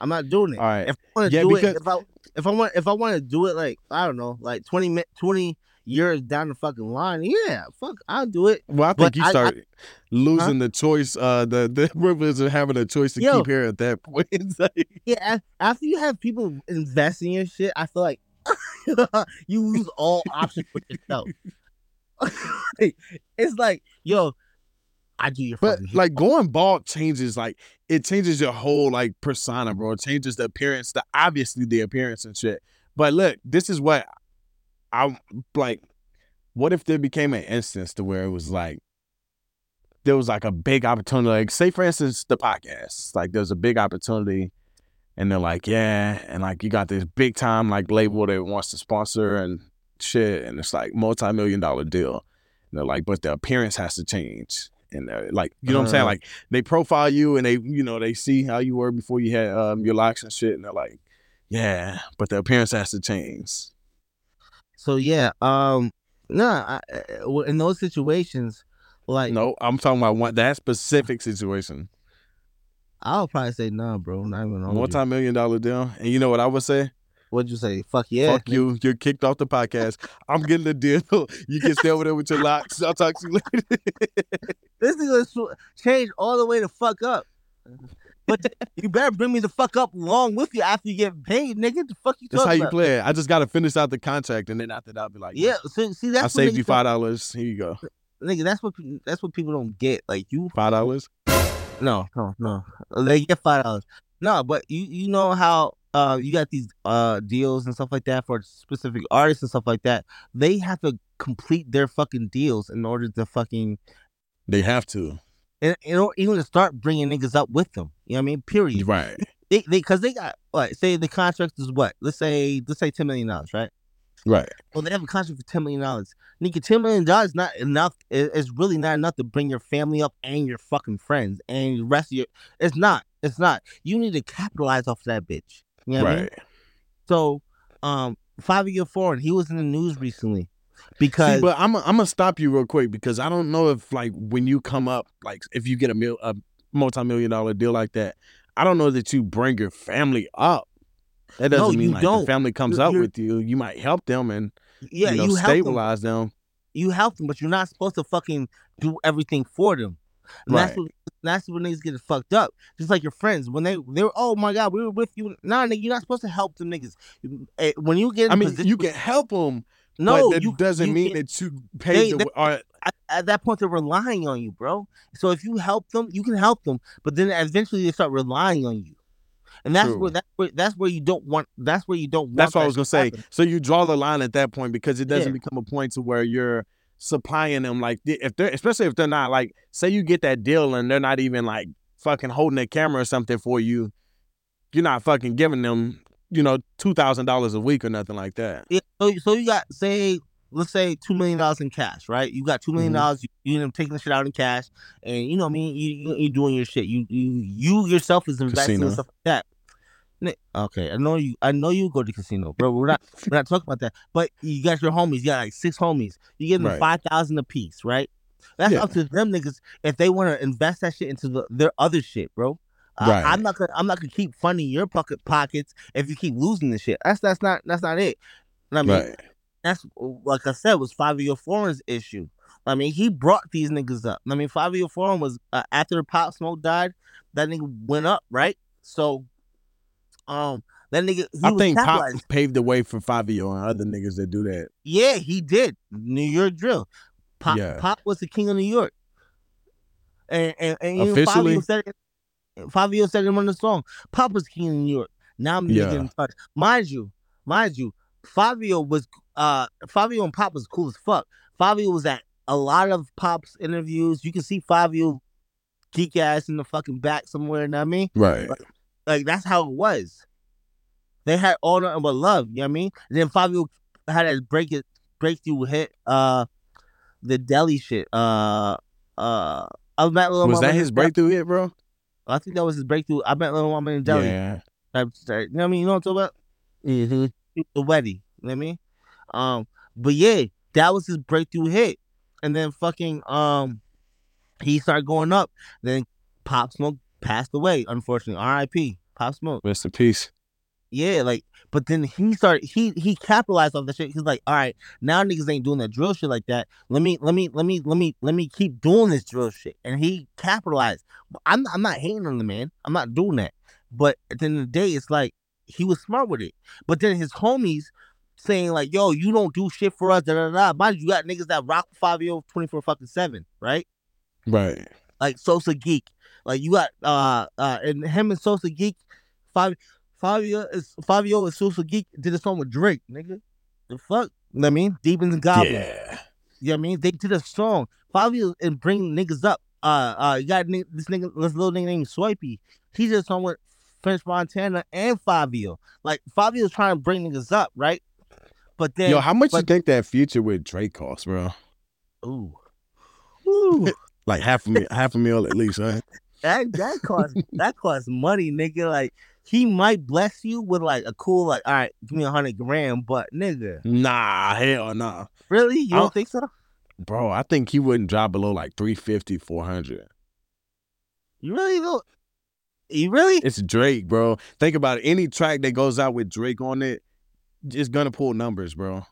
Speaker 2: I'm not doing it.
Speaker 3: All right.
Speaker 2: If I want to
Speaker 3: Yeah,
Speaker 2: do
Speaker 3: because-
Speaker 2: it, if I if I want if I want to do it, like I don't know, like 20 mi- 20 years down the fucking line, yeah, fuck, I'll do it.
Speaker 3: Well, I
Speaker 2: But
Speaker 3: think you
Speaker 2: I- I-
Speaker 3: start losing the choice, uh, the the privilege of having a choice to
Speaker 2: Yo.
Speaker 3: keep here at that point. Like-
Speaker 2: Yeah, after you have people invest in your shit, I feel like you lose all options for yourself. it's like, yo, I do your
Speaker 3: but
Speaker 2: fucking
Speaker 3: like going bald changes, like it changes your whole like persona, bro. It changes the appearance, the obviously the appearance and shit. But look, this is what I'm like. What if there became an instance to where it was like there was like a big opportunity. Like, say for instance, the podcast. Like, there's a big opportunity, and they're like, yeah, and like you got this big time like label that wants to sponsor and shit, and it's like multi million dollar deal. And they're like, but the appearance has to change. And they're like, you know what I'm saying?
Speaker 2: Uh.
Speaker 3: Like they profile you and they, you know, they see how you were before you had um, your locks and shit, and they're like, yeah, but the appearance has to change.
Speaker 2: So yeah, um, no, I, I- in those situations, like
Speaker 3: No, I'm talking about one that specific situation.
Speaker 2: I'll probably say no, bro. Not even on you.
Speaker 3: Multi million dollar deal. And you know what I would say?
Speaker 2: What'd you say? Fuck yeah.
Speaker 3: Fuck you. You're kicked off the podcast. I'm getting the deal. You can stay over there with your locks. I'll talk to you later.
Speaker 2: This is gonna sw- change all the way to fuck up. But you better bring me the fuck up along with you after you get paid, nigga. The fuck you
Speaker 3: That's how you
Speaker 2: about?
Speaker 3: play it. I just gotta finish out the contract and then after that I'll be like,
Speaker 2: Yeah, so, see that's
Speaker 3: I saved you five dollars. Here you go.
Speaker 2: Nigga, that's what that's what people don't get. Like you,
Speaker 3: Five dollars?
Speaker 2: No, no, no. They get five dollars. No, but you you know how uh you got these uh deals and stuff like that for specific artists and stuff like that. They have to complete their fucking deals in order to fucking
Speaker 3: They have to.
Speaker 2: and you know even to start bringing niggas up with them. You know what I mean? Period.
Speaker 3: Right.
Speaker 2: They they because they got like say the contract is what? Let's say let's say ten million dollars, right?
Speaker 3: Right.
Speaker 2: Well, they have a contract for ten million dollars. Nigga, ten million dollars not enough. It's really not enough to bring your family up and your fucking friends and the rest of your. It's not. It's not. You need to capitalize off that bitch. You know what I mean?
Speaker 3: right.
Speaker 2: So, um, Fivio Foreign, he was in the news recently because
Speaker 3: See, but I'm I'm gonna stop you real quick because I don't know if like when you come up, like if you get a mil a multi million dollar deal like that, I don't know that you bring your family up. That doesn't mean
Speaker 2: you
Speaker 3: like
Speaker 2: don't.
Speaker 3: the family comes up with you. You might help them and
Speaker 2: yeah,
Speaker 3: you know
Speaker 2: you help them.
Speaker 3: stabilize them.
Speaker 2: You help them, but you're not supposed to fucking do everything for them. And that's
Speaker 3: Right.
Speaker 2: what that's when niggas get fucked up. Just like your friends when they they were oh my god we were with you. Nah, nigga, you're not supposed to help them niggas. Eh, When you get
Speaker 3: I mean,
Speaker 2: position,
Speaker 3: you can help them,
Speaker 2: no,
Speaker 3: but that
Speaker 2: you
Speaker 3: doesn't
Speaker 2: you
Speaker 3: mean that you pay
Speaker 2: They-
Speaker 3: the
Speaker 2: they-
Speaker 3: or,
Speaker 2: at, at that point they're relying on you, bro. So if you help them, you can help them, but then eventually they start relying on you, and that's
Speaker 3: True.
Speaker 2: where that's where that's where you don't want. That's where you don't. Want
Speaker 3: That's what I was gonna say.
Speaker 2: happen.
Speaker 3: So you draw the line at that point because it doesn't
Speaker 2: Yeah.
Speaker 3: become a point to where you're supplying them like if they're especially if they're not like say you get that deal and they're not even like fucking holding a camera or something for you, you're not fucking giving them you know two thousand dollars a week or nothing like that.
Speaker 2: Yeah, so, so you got say let's say two million dollars in cash, right? You got two million
Speaker 3: Mhm.
Speaker 2: dollars. You, you end up taking the shit out in cash, and you know what I mean. You you you doing your shit. You you you yourself is investing
Speaker 3: Casino.
Speaker 2: and stuff like that. Okay, I know you. I know you go to casino, bro. We're not we're not talking about that. But you got your homies. You got like six homies. You give them
Speaker 3: Right.
Speaker 2: five thousand a piece, right? That's
Speaker 3: Yeah.
Speaker 2: up to them niggas if they want to invest that shit into the, their other shit, bro. I-
Speaker 3: Right.
Speaker 2: I'm not gonna. I'm not gonna keep funding your pocket pockets if you keep losing the shit. That's that's not that's not it. I mean,
Speaker 3: Right.
Speaker 2: That's like I said was Fivio Foreign's issue. I mean, he brought these niggas up. I mean, Fivio Foreign was uh, after Pop Smoke died, that nigga went up, right? So, um, that nigga, he
Speaker 3: I think Pop paved the way for Fivio and other niggas that do that.
Speaker 2: Yeah, he did. New York drill. Pop,
Speaker 3: Yeah.
Speaker 2: Pop was the king of New York. And and, and even
Speaker 3: Officially?
Speaker 2: Fivio said it. Fivio said it on the song. Pop was king of New York. Now I'm
Speaker 3: Yeah.
Speaker 2: getting in touch. Mind you, mind you, Fivio was uh Fivio and Pop was cool as fuck. Fivio was at a lot of Pop's interviews. You can see Fivio geek ass in the fucking back somewhere, you know what I mean?
Speaker 3: Right.
Speaker 2: Like that's how it was. They had all nothing but love, you know what I mean? And then Fivio had a break it breakthrough hit, uh the deli shit. Uh uh I met little
Speaker 3: Was
Speaker 2: Mama
Speaker 3: that his breakthrough hit, bro?
Speaker 2: I think that was his breakthrough. I met little mama in deli.
Speaker 3: Yeah.
Speaker 2: Start. You know what I mean? You know what I'm talking about?
Speaker 3: Mm-hmm.
Speaker 2: The wedding. You know what I mean? Um, but yeah, that was his breakthrough hit. And then fucking um he started going up. Then Pop Smoke passed away, unfortunately. R.I.P. Pop Smoke.
Speaker 3: Rest in peace.
Speaker 2: Yeah, like, but then he started he he capitalized off the shit. He's like, all right, now niggas ain't doing that drill shit like that. Let me let me let me let me let me keep doing this drill shit. And he capitalized. I'm I'm not hating on the man. I'm not doing that. But at the end of the day, it's like he was smart with it. But then his homies saying like, yo, you don't do shit for us, da da da. Mind you, you got niggas that rock five year 24 fucking seven, right?
Speaker 3: Right.
Speaker 2: like Sosa Geek. Like you got uh uh and him and Sosa Geek, five Fivio is Fivio and Sosa Geek did a song with Drake, nigga. The fuck? You know what I mean? Demons and Goblins.
Speaker 3: Yeah.
Speaker 2: You know what I mean? They did a song. Fivio and bring niggas up. uh, uh, you got this nigga, this little nigga named Swipey. He just on with French Montana and Fivio. Like Fivio's trying to bring niggas up, right? But then,
Speaker 3: Yo, how much you think that future with Drake costs, bro?
Speaker 2: ooh, ooh,
Speaker 3: Like half a mil, half a mil at least, right?
Speaker 2: that that costs that costs money, nigga. Like he might bless you with like a cool, like, all right, give me a hundred grand, but nigga,
Speaker 3: Nah, hell nah.
Speaker 2: really, you don't
Speaker 3: don't-
Speaker 2: think so?
Speaker 3: Bro, I think he wouldn't drop below like 350, 400.
Speaker 2: You really don't? You really?
Speaker 3: It's Drake, bro. Think about it. Any track that goes out with Drake on it, it's gonna pull numbers, bro.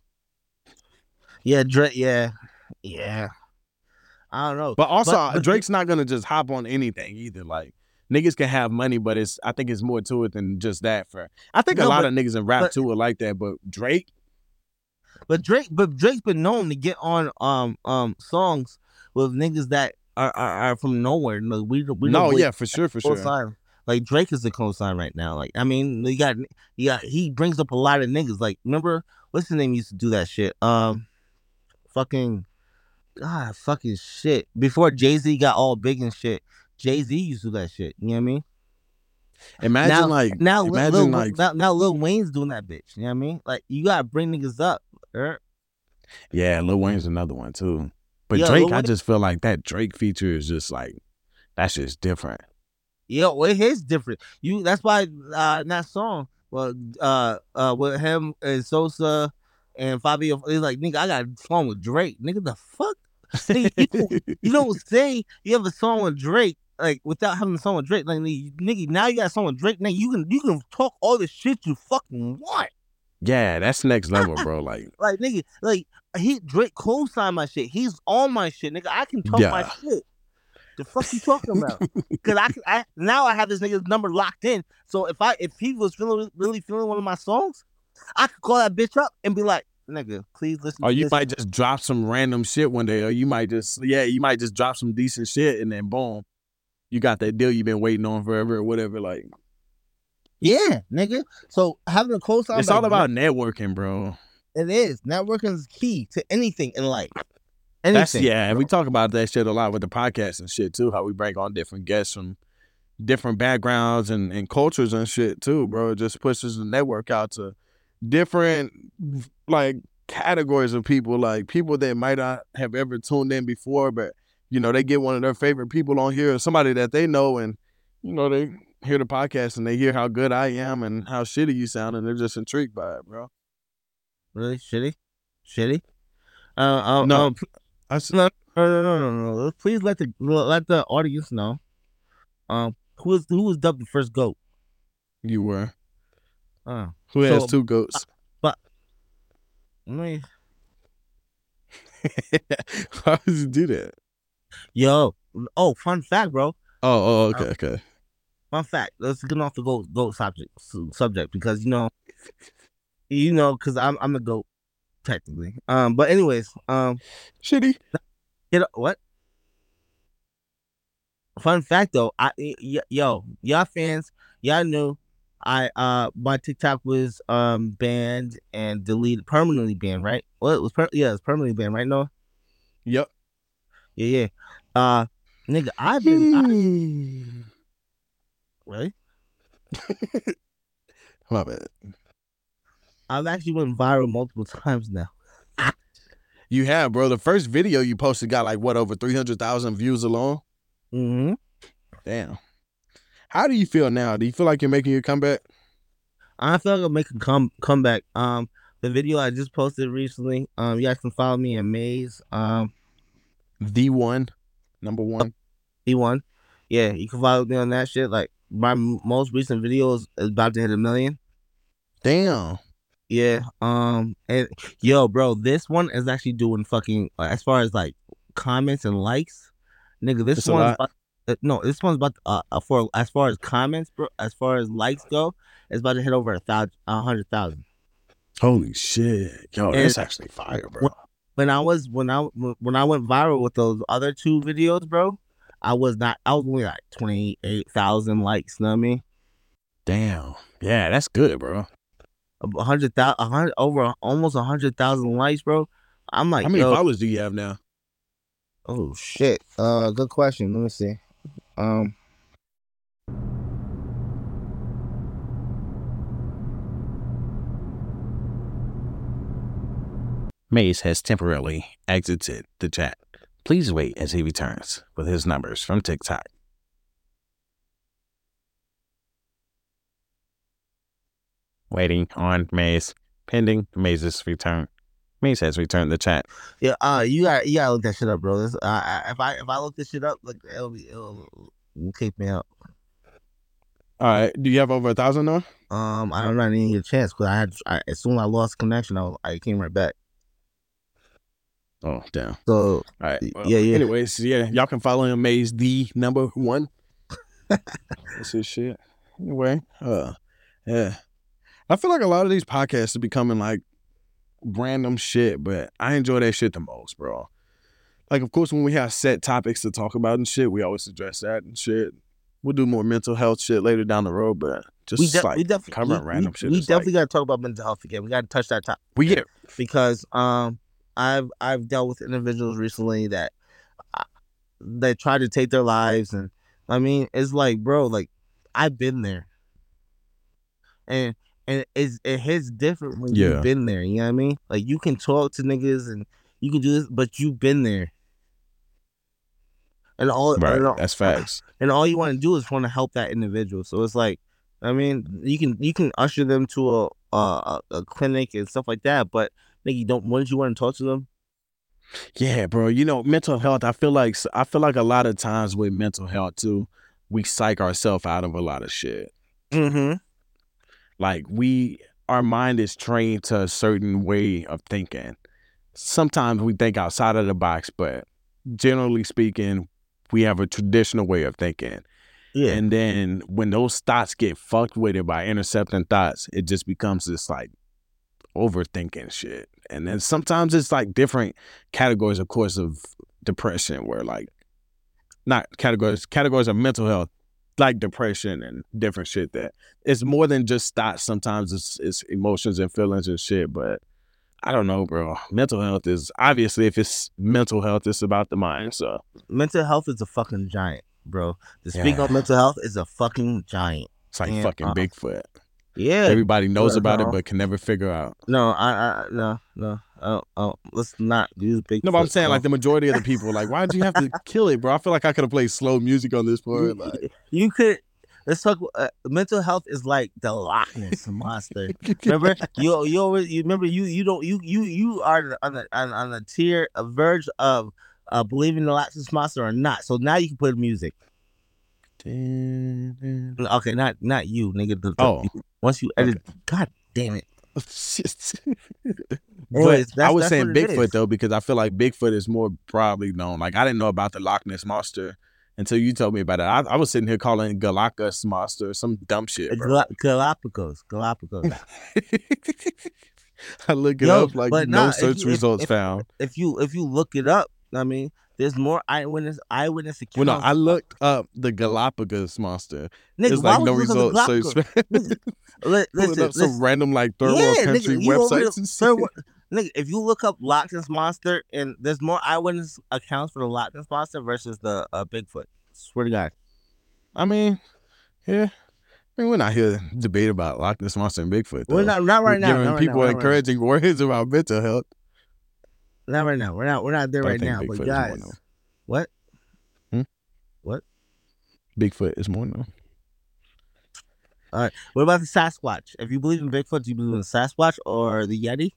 Speaker 2: Yeah, Drake. Yeah, yeah. I don't know.
Speaker 3: But also,
Speaker 2: But- but-
Speaker 3: Drake's not gonna just hop on anything either. Like niggas can have money, but it's I think it's more to it than just that. For I think a lot
Speaker 2: but-
Speaker 3: of niggas in rap too are like that. But Drake,
Speaker 2: But Drake, but Drake's been known to get on um um songs with niggas that are are, are from nowhere. No, we we
Speaker 3: no,
Speaker 2: don't
Speaker 3: yeah, for sure, for sure.
Speaker 2: co-sign. Like Drake is the co-sign right now. Like I mean, you got you got he brings up a lot of niggas. Like remember what's his name used to do that shit. Um, fucking, god, fucking shit. Before Jay Z got all big and shit, Jay Z used to do that shit. You know what I mean?
Speaker 3: Imagine
Speaker 2: now,
Speaker 3: like
Speaker 2: now, Lil-
Speaker 3: imagine
Speaker 2: Lil,
Speaker 3: like
Speaker 2: now, now Lil Wayne's doing that bitch. You know what I mean? Like you gotta bring niggas up. er?
Speaker 3: yeah, Lil Wayne's another one too. But
Speaker 2: Yeah,
Speaker 3: Drake, I just feel like that Drake feature is just like that's just different.
Speaker 2: Yeah, well, it is different. You that's why uh that song, well, uh uh with him and Sosa and Fivio, he's like nigga, I got a song with Drake. Nigga, the fuck? Nigga, you, don't, you don't say you have a song with Drake like without having a song with Drake. Like nigga, now you got a song with Drake. Now you can you can talk all the shit you fucking want.
Speaker 3: yeah, that's next level, bro. Like
Speaker 2: Like nigga, like he Drake co-signed my shit. He's on my shit, nigga. I can talk my shit. The fuck you talking about? Cause I, I now I have this nigga's number locked in. So if I if he was feeling really feeling one of my songs, I could call that bitch up and be like, nigga, please listen.
Speaker 3: Or you
Speaker 2: this.
Speaker 3: might just drop some random shit one day, or you might just yeah, you might just drop some decent shit, and then boom, you got that deal you've been waiting on forever or whatever. Like
Speaker 2: yeah, nigga. So having a co-sign,
Speaker 3: it's
Speaker 2: by
Speaker 3: all about networking, bro.
Speaker 2: it is networking is key to anything in life.
Speaker 3: That's yeah, and we talk about that shit a lot with the podcast and shit too. How we bring on different guests from different backgrounds and, and cultures and shit too, bro. It just pushes the network out to different like categories of people, like people that might not have ever tuned in before, but you know, they get one of their favorite people on here, or somebody that they know, and you know, they hear the podcast and they hear how good I am and how shitty you sound, and they're just intrigued by it, bro.
Speaker 2: Really shitty, shitty. Uh, uh,
Speaker 3: No.
Speaker 2: um,
Speaker 3: I s-
Speaker 2: no, no, no, no, no. Please let the let the audience know. Um, who was who was dubbed the first goat?
Speaker 3: you were.
Speaker 2: Uh,
Speaker 3: Who has two goats?
Speaker 2: But let me
Speaker 3: How does he do that?
Speaker 2: Yo, oh, fun fact, bro.
Speaker 3: Oh, oh, okay, okay.
Speaker 2: Fun fact. Let's get off the goat goat subject subject because you know, you know, because I'm I'm the goat technically. Um, but anyways, um,
Speaker 3: Shitty.
Speaker 2: you know what? Fun fact though, I y- yo y'all fans, y'all knew I uh my TikTok was um banned and deleted permanently banned, right? Well, it was per- yeah, it was permanently banned, right? No,
Speaker 3: Yep.
Speaker 2: yeah, yeah. Uh, nigga, I've been I, really.
Speaker 3: My bad.
Speaker 2: I've actually went viral multiple times now.
Speaker 3: You have, bro. The first video you posted got like what over three hundred thousand views alone.
Speaker 2: Mm-hmm.
Speaker 3: Damn. How do you feel now? Do you feel like you're making your comeback?
Speaker 2: I feel like make a come comeback. Um, the video I just posted recently. Um, you guys can follow me in Maze. Um,
Speaker 3: The one, number one.
Speaker 2: he won. Yeah, you can follow me on that shit. Like my m- most recent video is about to hit a million.
Speaker 3: Damn.
Speaker 2: Yeah. Um. And yo, bro, this one is actually doing fucking uh, as far as like comments and likes, nigga. This
Speaker 3: It's
Speaker 2: one's about, uh, no, this one's about uh, uh for as far as comments, bro. As far as likes go, it's about to hit over a thousand, a hundred thousand.
Speaker 3: Holy shit, yo,
Speaker 2: And-
Speaker 3: that's actually fire, bro.
Speaker 2: when I was when I when I went viral with those other two videos, bro, I was not. I was only like twenty eight thousand likes. You know what I mean?
Speaker 3: Damn. Yeah, that's good, bro.
Speaker 2: A hundred thousand, a hundred over almost a hundred thousand likes, bro. I'm like,
Speaker 3: How many
Speaker 2: yo,
Speaker 3: followers do you have now?
Speaker 2: Oh shit. Uh, good question. Let me see. Um,
Speaker 3: Maze has temporarily exited the chat. Please wait as he returns with his numbers from TikTok. Waiting on Maze, pending Maze's return. Maze has returned the chat.
Speaker 2: yeah. Uh, you got you gotta look that shit up, bro. This, uh, I- if I if I look this shit up, like it'll be it'll, it'll kick me up.
Speaker 3: All right, do you have over a thousand though?
Speaker 2: Um, I don't know. I didn't get a chance because I had I, as soon as I lost connection, I, was- I came right back.
Speaker 3: Oh, damn.
Speaker 2: So
Speaker 3: All right. Well,
Speaker 2: yeah, yeah.
Speaker 3: Anyways, yeah, y'all can follow him. Maze the number one. That's his shit. Anyway, uh, yeah, I feel like a lot of these podcasts are becoming like random shit, but I enjoy that shit the most, bro. Like, of course, when we have set topics to talk about and shit, we always address that and shit. We'll do more mental health shit later down the road, but just
Speaker 2: we, de-
Speaker 3: like
Speaker 2: we definitely
Speaker 3: covering
Speaker 2: we,
Speaker 3: random
Speaker 2: we,
Speaker 3: shit.
Speaker 2: We
Speaker 3: is, like-
Speaker 2: definitely got to talk about mental health again. We got to touch that topic.
Speaker 3: we get it.
Speaker 2: because um I've I've dealt with individuals recently that uh, they tried to take their lives and I mean it's like bro like I've been there and and it's it hits different when
Speaker 3: Yeah.
Speaker 2: you've been there you know what I mean like you can talk to niggas and you can do this but you've been there and all
Speaker 3: right.
Speaker 2: and all,
Speaker 3: That's facts.
Speaker 2: and all you want to do is want to help that individual. So it's like, I mean, you can you can usher them to a a, a clinic and stuff like that, but nigga, you don't. Wouldn't you want to talk to them?
Speaker 3: Yeah, bro. You know, mental health. I feel like I feel like a lot of times with mental health too, we psych ourselves out of a lot of shit.
Speaker 2: Mm-hmm.
Speaker 3: Like we, our mind is trained to a certain way of thinking. Sometimes we think outside of the box, but generally speaking, we have a traditional way of thinking.
Speaker 2: Yeah.
Speaker 3: And then when those thoughts get fucked with it by intercepting thoughts, it just becomes this like overthinking shit. And then sometimes it's like different categories, of course, of depression, where like not categories, categories of mental health, like depression and different shit that it's more than just thoughts. Sometimes it's it's emotions and feelings and shit. But I don't know, bro. Mental health is obviously if it's mental health, it's about the mind. So
Speaker 2: mental health is a fucking giant, bro. To speak
Speaker 3: Yeah.
Speaker 2: on mental health is a fucking giant.
Speaker 3: it's like
Speaker 2: Yeah,
Speaker 3: fucking
Speaker 2: uh,
Speaker 3: Bigfoot.
Speaker 2: Yeah.
Speaker 3: Everybody knows about it, but can never figure out.
Speaker 2: no, I, I, no, no. Oh, oh, let's not use big.
Speaker 3: No, but I'm saying like the majority of the people, like, why'd you have to kill it, bro? I feel like I could have played slow music on this part. Like,
Speaker 2: you could. Let's talk. Uh, mental health is like the Loch Ness monster. Remember, you you always you remember you you don't you you you are on the on, on the tier a verge of uh believing the Loch Ness monster or not. So now you can put music. Okay, not not you, nigga. The, the-
Speaker 3: Oh.
Speaker 2: once you edit, God damn it.
Speaker 3: but
Speaker 2: Anyways,
Speaker 3: I was saying Bigfoot though because I feel like Bigfoot is more probably known. Like I didn't know about the Loch Ness monster until you told me about it. I, I was sitting here calling Galactus monster, some dumb shit, bro.
Speaker 2: Gal- Galapagos, Galapagos.
Speaker 3: I look it
Speaker 2: Yo,
Speaker 3: up like no
Speaker 2: nah,
Speaker 3: search
Speaker 2: you-
Speaker 3: results
Speaker 2: if-
Speaker 3: found.
Speaker 2: if you if you look it up, I mean, there's more eyewitness eyewitness accounts.
Speaker 3: Well, no, I looked up the Galapagos monster.
Speaker 2: Nigga,
Speaker 3: it's like no
Speaker 2: would you look
Speaker 3: results search. Pulling
Speaker 2: listen,
Speaker 3: up some random like third world
Speaker 2: Yeah, nigga,
Speaker 3: country
Speaker 2: over
Speaker 3: websites
Speaker 2: third. Nigga, if you look up Loch Ness monster and there's more eyewitness accounts for the Loch Ness monster versus the uh, Bigfoot. Swear to God.
Speaker 3: I mean, yeah. I mean, we're not here to debate about Loch Ness Monster and Bigfoot. Though.
Speaker 2: We're not not
Speaker 3: We're
Speaker 2: right now.
Speaker 3: giving
Speaker 2: right
Speaker 3: people
Speaker 2: now, not right
Speaker 3: encouraging words about mental health.
Speaker 2: Not right now. We're not. We're not there
Speaker 3: But
Speaker 2: right now.
Speaker 3: Bigfoot
Speaker 2: But guys,
Speaker 3: known.
Speaker 2: what?
Speaker 3: Bigfoot is more known.
Speaker 2: What about the Sasquatch? If you believe in Bigfoot, do you believe in the Sasquatch or the Yeti?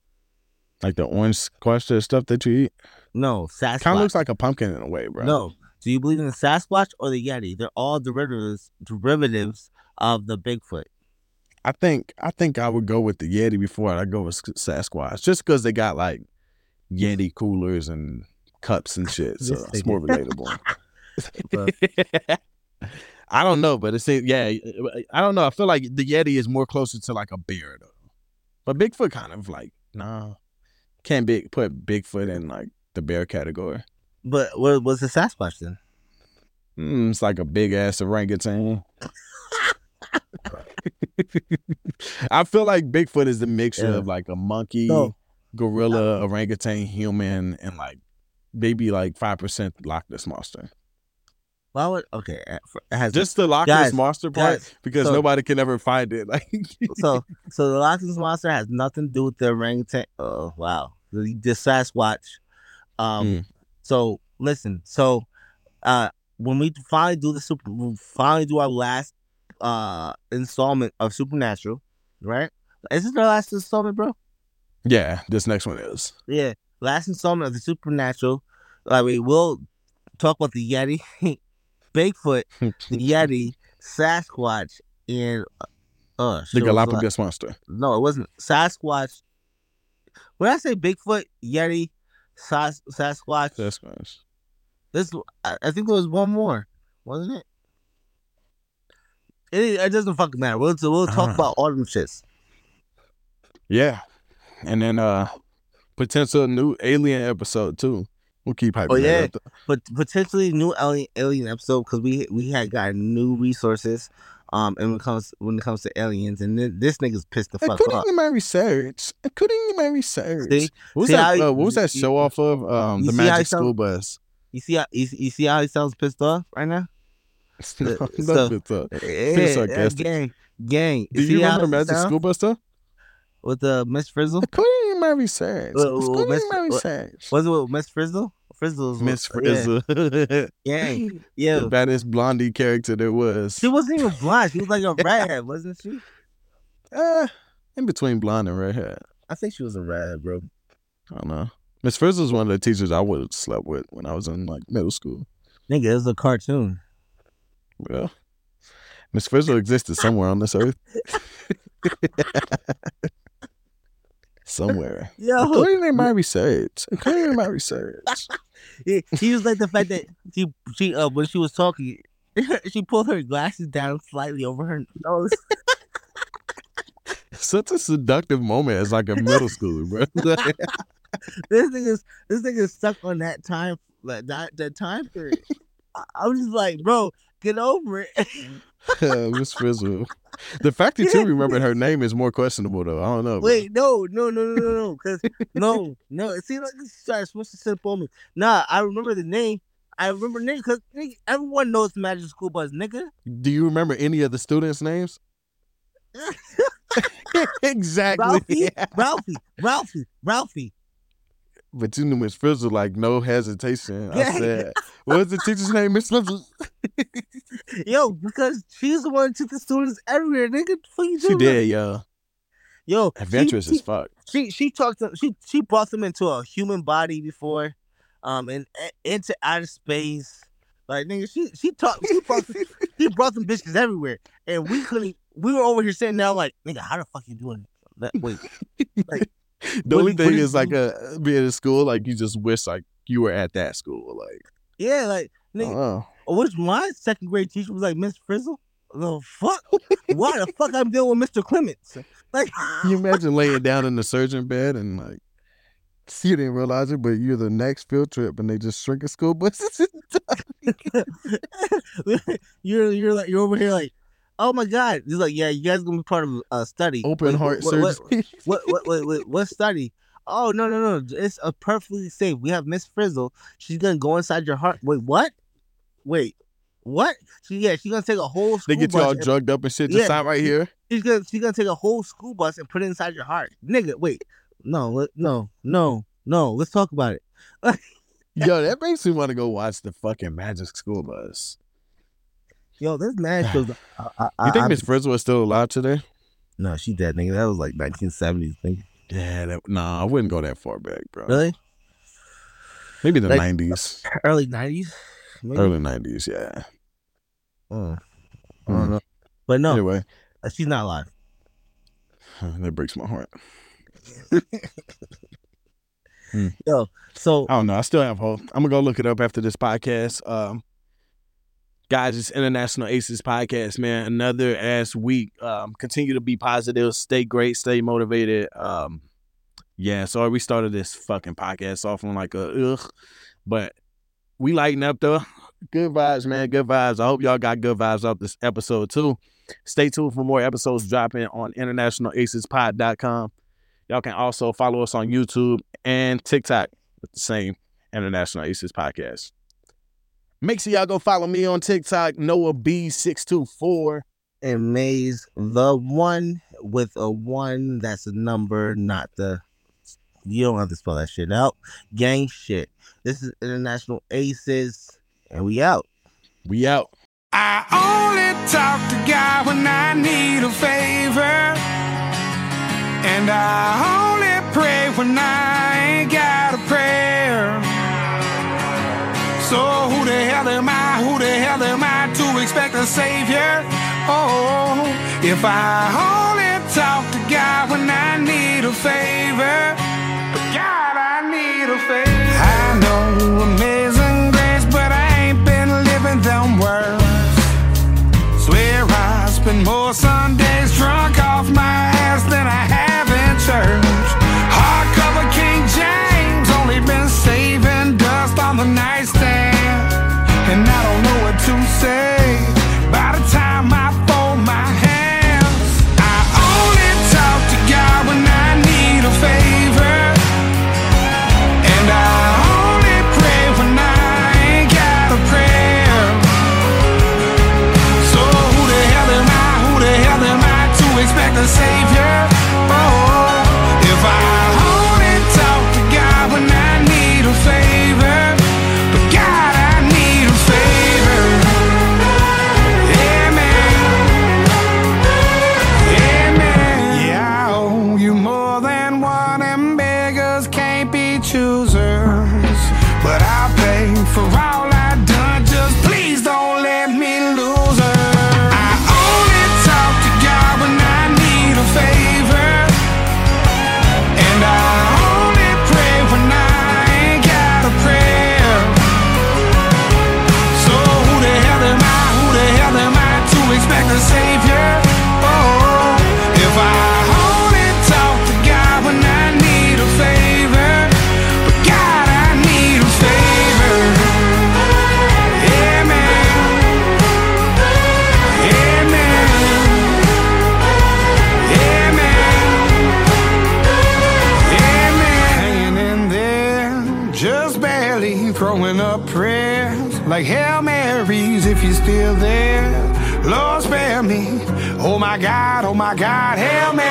Speaker 3: Like the orange squash stuff that you eat.
Speaker 2: No, Sasquatch.
Speaker 3: Kind of looks like a pumpkin in a way, bro.
Speaker 2: No. Do you believe in the Sasquatch or the Yeti? They're all derivatives derivatives of the Bigfoot.
Speaker 3: I think I think I would go with the Yeti before I go with Sasquatch, just because they got like Yeti coolers and cups and shit, so
Speaker 2: This
Speaker 3: it's more relatable. I don't know, but it's yeah. I don't know. I feel like the Yeti is more closer to like a bear though, but Bigfoot kind of like nah. Can't big put Bigfoot in like the bear category.
Speaker 2: But what was the Sasquatch then?
Speaker 3: Mm, it's like a big ass orangutan. I feel like Bigfoot is the mixture
Speaker 2: Yeah.
Speaker 3: of like a monkey,
Speaker 2: No.
Speaker 3: gorilla, orangutan, human, and like maybe like five percent Loch Ness monster.
Speaker 2: Why would okay? It has
Speaker 3: Just the Loch Ness monster part
Speaker 2: guys,
Speaker 3: because
Speaker 2: so-
Speaker 3: nobody can ever find it. Like
Speaker 2: so so the Loch Ness monster has nothing to do with the orangutan. Oh wow, the, the Sasquatch. Um,
Speaker 3: Mm.
Speaker 2: so listen, so uh, when we finally do the super, we finally do our last uh installment of Supernatural, right? Is this the last installment, bro?
Speaker 3: Yeah, this next one is.
Speaker 2: Yeah, last installment of the Supernatural. Like we will talk about the Yeti, Bigfoot, the Yeti, Sasquatch, and uh, uh
Speaker 3: the
Speaker 2: shit, what was the
Speaker 3: Galapagos monster.
Speaker 2: no, it wasn't Sasquatch. When I say Bigfoot, Yeti, Sas- Sasquatch,
Speaker 3: nice.
Speaker 2: this I, think there was one more, wasn't it? It, it doesn't fucking matter. We'll we'll talk
Speaker 3: Ah.
Speaker 2: about all them shits.
Speaker 3: Yeah, and then uh, potential new alien episode too. We'll keep hyping
Speaker 2: Oh, yeah. But potentially new alien alien episode because we we had got new resources. Um, and when it comes when it comes to aliens, and thi- this nigga's pissed the fuck
Speaker 3: According
Speaker 2: off.
Speaker 3: to my research, according to my research,
Speaker 2: See?
Speaker 3: what was
Speaker 2: See
Speaker 3: that?
Speaker 2: how
Speaker 3: uh, what was that
Speaker 2: you-
Speaker 3: show off of? Um, the
Speaker 2: see how he
Speaker 3: Magic School Bus.
Speaker 2: You see how you, see- you see how he sounds pissed off right now? So-
Speaker 3: that's what's.
Speaker 2: Yeah,
Speaker 3: sarcastic.
Speaker 2: gang, gang.
Speaker 3: Do
Speaker 2: see
Speaker 3: you remember Magic
Speaker 2: sound
Speaker 3: School Bus
Speaker 2: with the Miss Frizzle?
Speaker 3: According to my research, according
Speaker 2: Miss-
Speaker 3: to my research,
Speaker 2: Was it with Miss Frizzle? Frizzle's
Speaker 3: Miss Frizzle,
Speaker 2: Gang, yeah.
Speaker 3: the baddest blondie character there was.
Speaker 2: She wasn't even blonde. She was like a redhead, wasn't she?
Speaker 3: Uh, in between blonde and redhead.
Speaker 2: I think she was a redhead, bro.
Speaker 3: I don't know. Miss Frizzle was one of the teachers I would have slept with when I was in like middle school.
Speaker 2: Nigga, it was a cartoon.
Speaker 3: Well, Miss Frizzle existed somewhere on this earth. somewhere.
Speaker 2: Yo,
Speaker 3: According to my research. According to my research.
Speaker 2: he, he was like the fact that she she uh when she was talking, she pulled her glasses down slightly over her nose.
Speaker 3: Such a seductive moment as like a middle schooler, bro.
Speaker 2: this thing is this thing is stuck on that time like that that time period. I, I was just like, bro, get over it.
Speaker 3: Miss Frizzle. The fact that you remembered her name is more questionable though. I don't know.
Speaker 2: Wait, no, no, no, no, no, no, because no, no. It seems like this starts supposed to slip on me. Nah, I remember the name. I remember the name because everyone knows Magic School Bus, nigga.
Speaker 3: Do you remember any of the students' names? exactly.
Speaker 2: Ralphie, Ralphie, Ralphie, Ralphie.
Speaker 3: But you knew Miss Frizzle like no hesitation. I said, "What's the teacher's name, Miss Frizzle?"
Speaker 2: Yo, because she's the one who took the students everywhere, nigga. What you
Speaker 3: She
Speaker 2: doing?
Speaker 3: did, yo.
Speaker 2: Yo, she-
Speaker 3: Adventurous
Speaker 2: she,
Speaker 3: as fuck.
Speaker 2: she she talked to she she brought them into a human body before, um, and into outer space. Like nigga, she she talked she brought she brought them bitches everywhere, and we couldn't. We were over here sitting down like nigga, how the fuck you doing that? Wait,
Speaker 3: The
Speaker 2: What
Speaker 3: only
Speaker 2: do you- what
Speaker 3: thing
Speaker 2: do
Speaker 3: is like uh, being in school, like you just wish like you were at that school. Like,
Speaker 2: yeah, like nigga,
Speaker 3: oh,
Speaker 2: which my second grade teacher was like Miss Frizzle. The fuck? Why the fuck I'm dealing with Mr. Clements? Like,
Speaker 3: you imagine laying down in the surgeon bed and like you didn't realize it, but you're the next field trip and they just shrink a school bus.
Speaker 2: you're you're like you're over here like, oh my god. He's like, yeah, you guys gonna be part of a study.
Speaker 3: Open heart
Speaker 2: what,
Speaker 3: surgery.
Speaker 2: what what what what what study? Oh no no no! It's a perfectly safe. We have Miss Frizzle. She's gonna go inside your heart. Wait, what? Wait, what? She yeah, she's gonna take a whole
Speaker 3: they get you all
Speaker 2: and-
Speaker 3: drugged up and shit. Just
Speaker 2: Yeah.
Speaker 3: sign right here.
Speaker 2: she's gonna she's gonna take a whole school bus and put it inside your heart, nigga. Wait, no, no, no, no. Let's talk about it.
Speaker 3: Yo, that makes me want to go watch the fucking Magic School Bus.
Speaker 2: Yo, this. I, I,
Speaker 3: You think Miss Frizzle is still alive today?
Speaker 2: No, she dead, nigga. That was like 1970s, nigga.
Speaker 3: Yeah, that, nah, I wouldn't go that far back, bro.
Speaker 2: Really?
Speaker 3: Maybe the
Speaker 2: Like-
Speaker 3: nineties,
Speaker 2: Early 90s? Maybe?
Speaker 3: early nineties. Yeah.
Speaker 2: Uh, I don't know. But no,
Speaker 3: Anyway,
Speaker 2: she's not alive.
Speaker 3: that breaks my heart.
Speaker 2: Yo, so
Speaker 3: I don't know. I still have hope. I'm gonna go look it up after this podcast. Um, guys, it's International Aces podcast, man. Another ass week. Um, continue to be positive. Stay great. Stay motivated. Um, yeah. Sorry, we started this fucking podcast off on like a ugh, but we lighten up though. Good vibes, man. Good vibes. I hope y'all got good vibes off this episode too. Stay tuned for more episodes dropping on internationalacespod.com. Y'all can also follow us on YouTube and TikTok with the same International Aces Podcast. Make sure y'all go follow me on TikTok, Noah B624.
Speaker 2: And Maze, the one with a one that's a number, not the. You don't have to spell that shit out. Gang shit. This is International Aces, and we out.
Speaker 3: We out.
Speaker 4: I only talk to God when I need a favor. And I only pray when I ain't got a prayer. So who the hell am I? Who the hell am I to expect a savior? Oh, if I only talk to God when I need a favor. God, I need a favor. I know amazing grace, but I ain't been living them words. Swear I spend more Sundays drunk off my ass than I have in church. My God, oh my God, Hail Mary.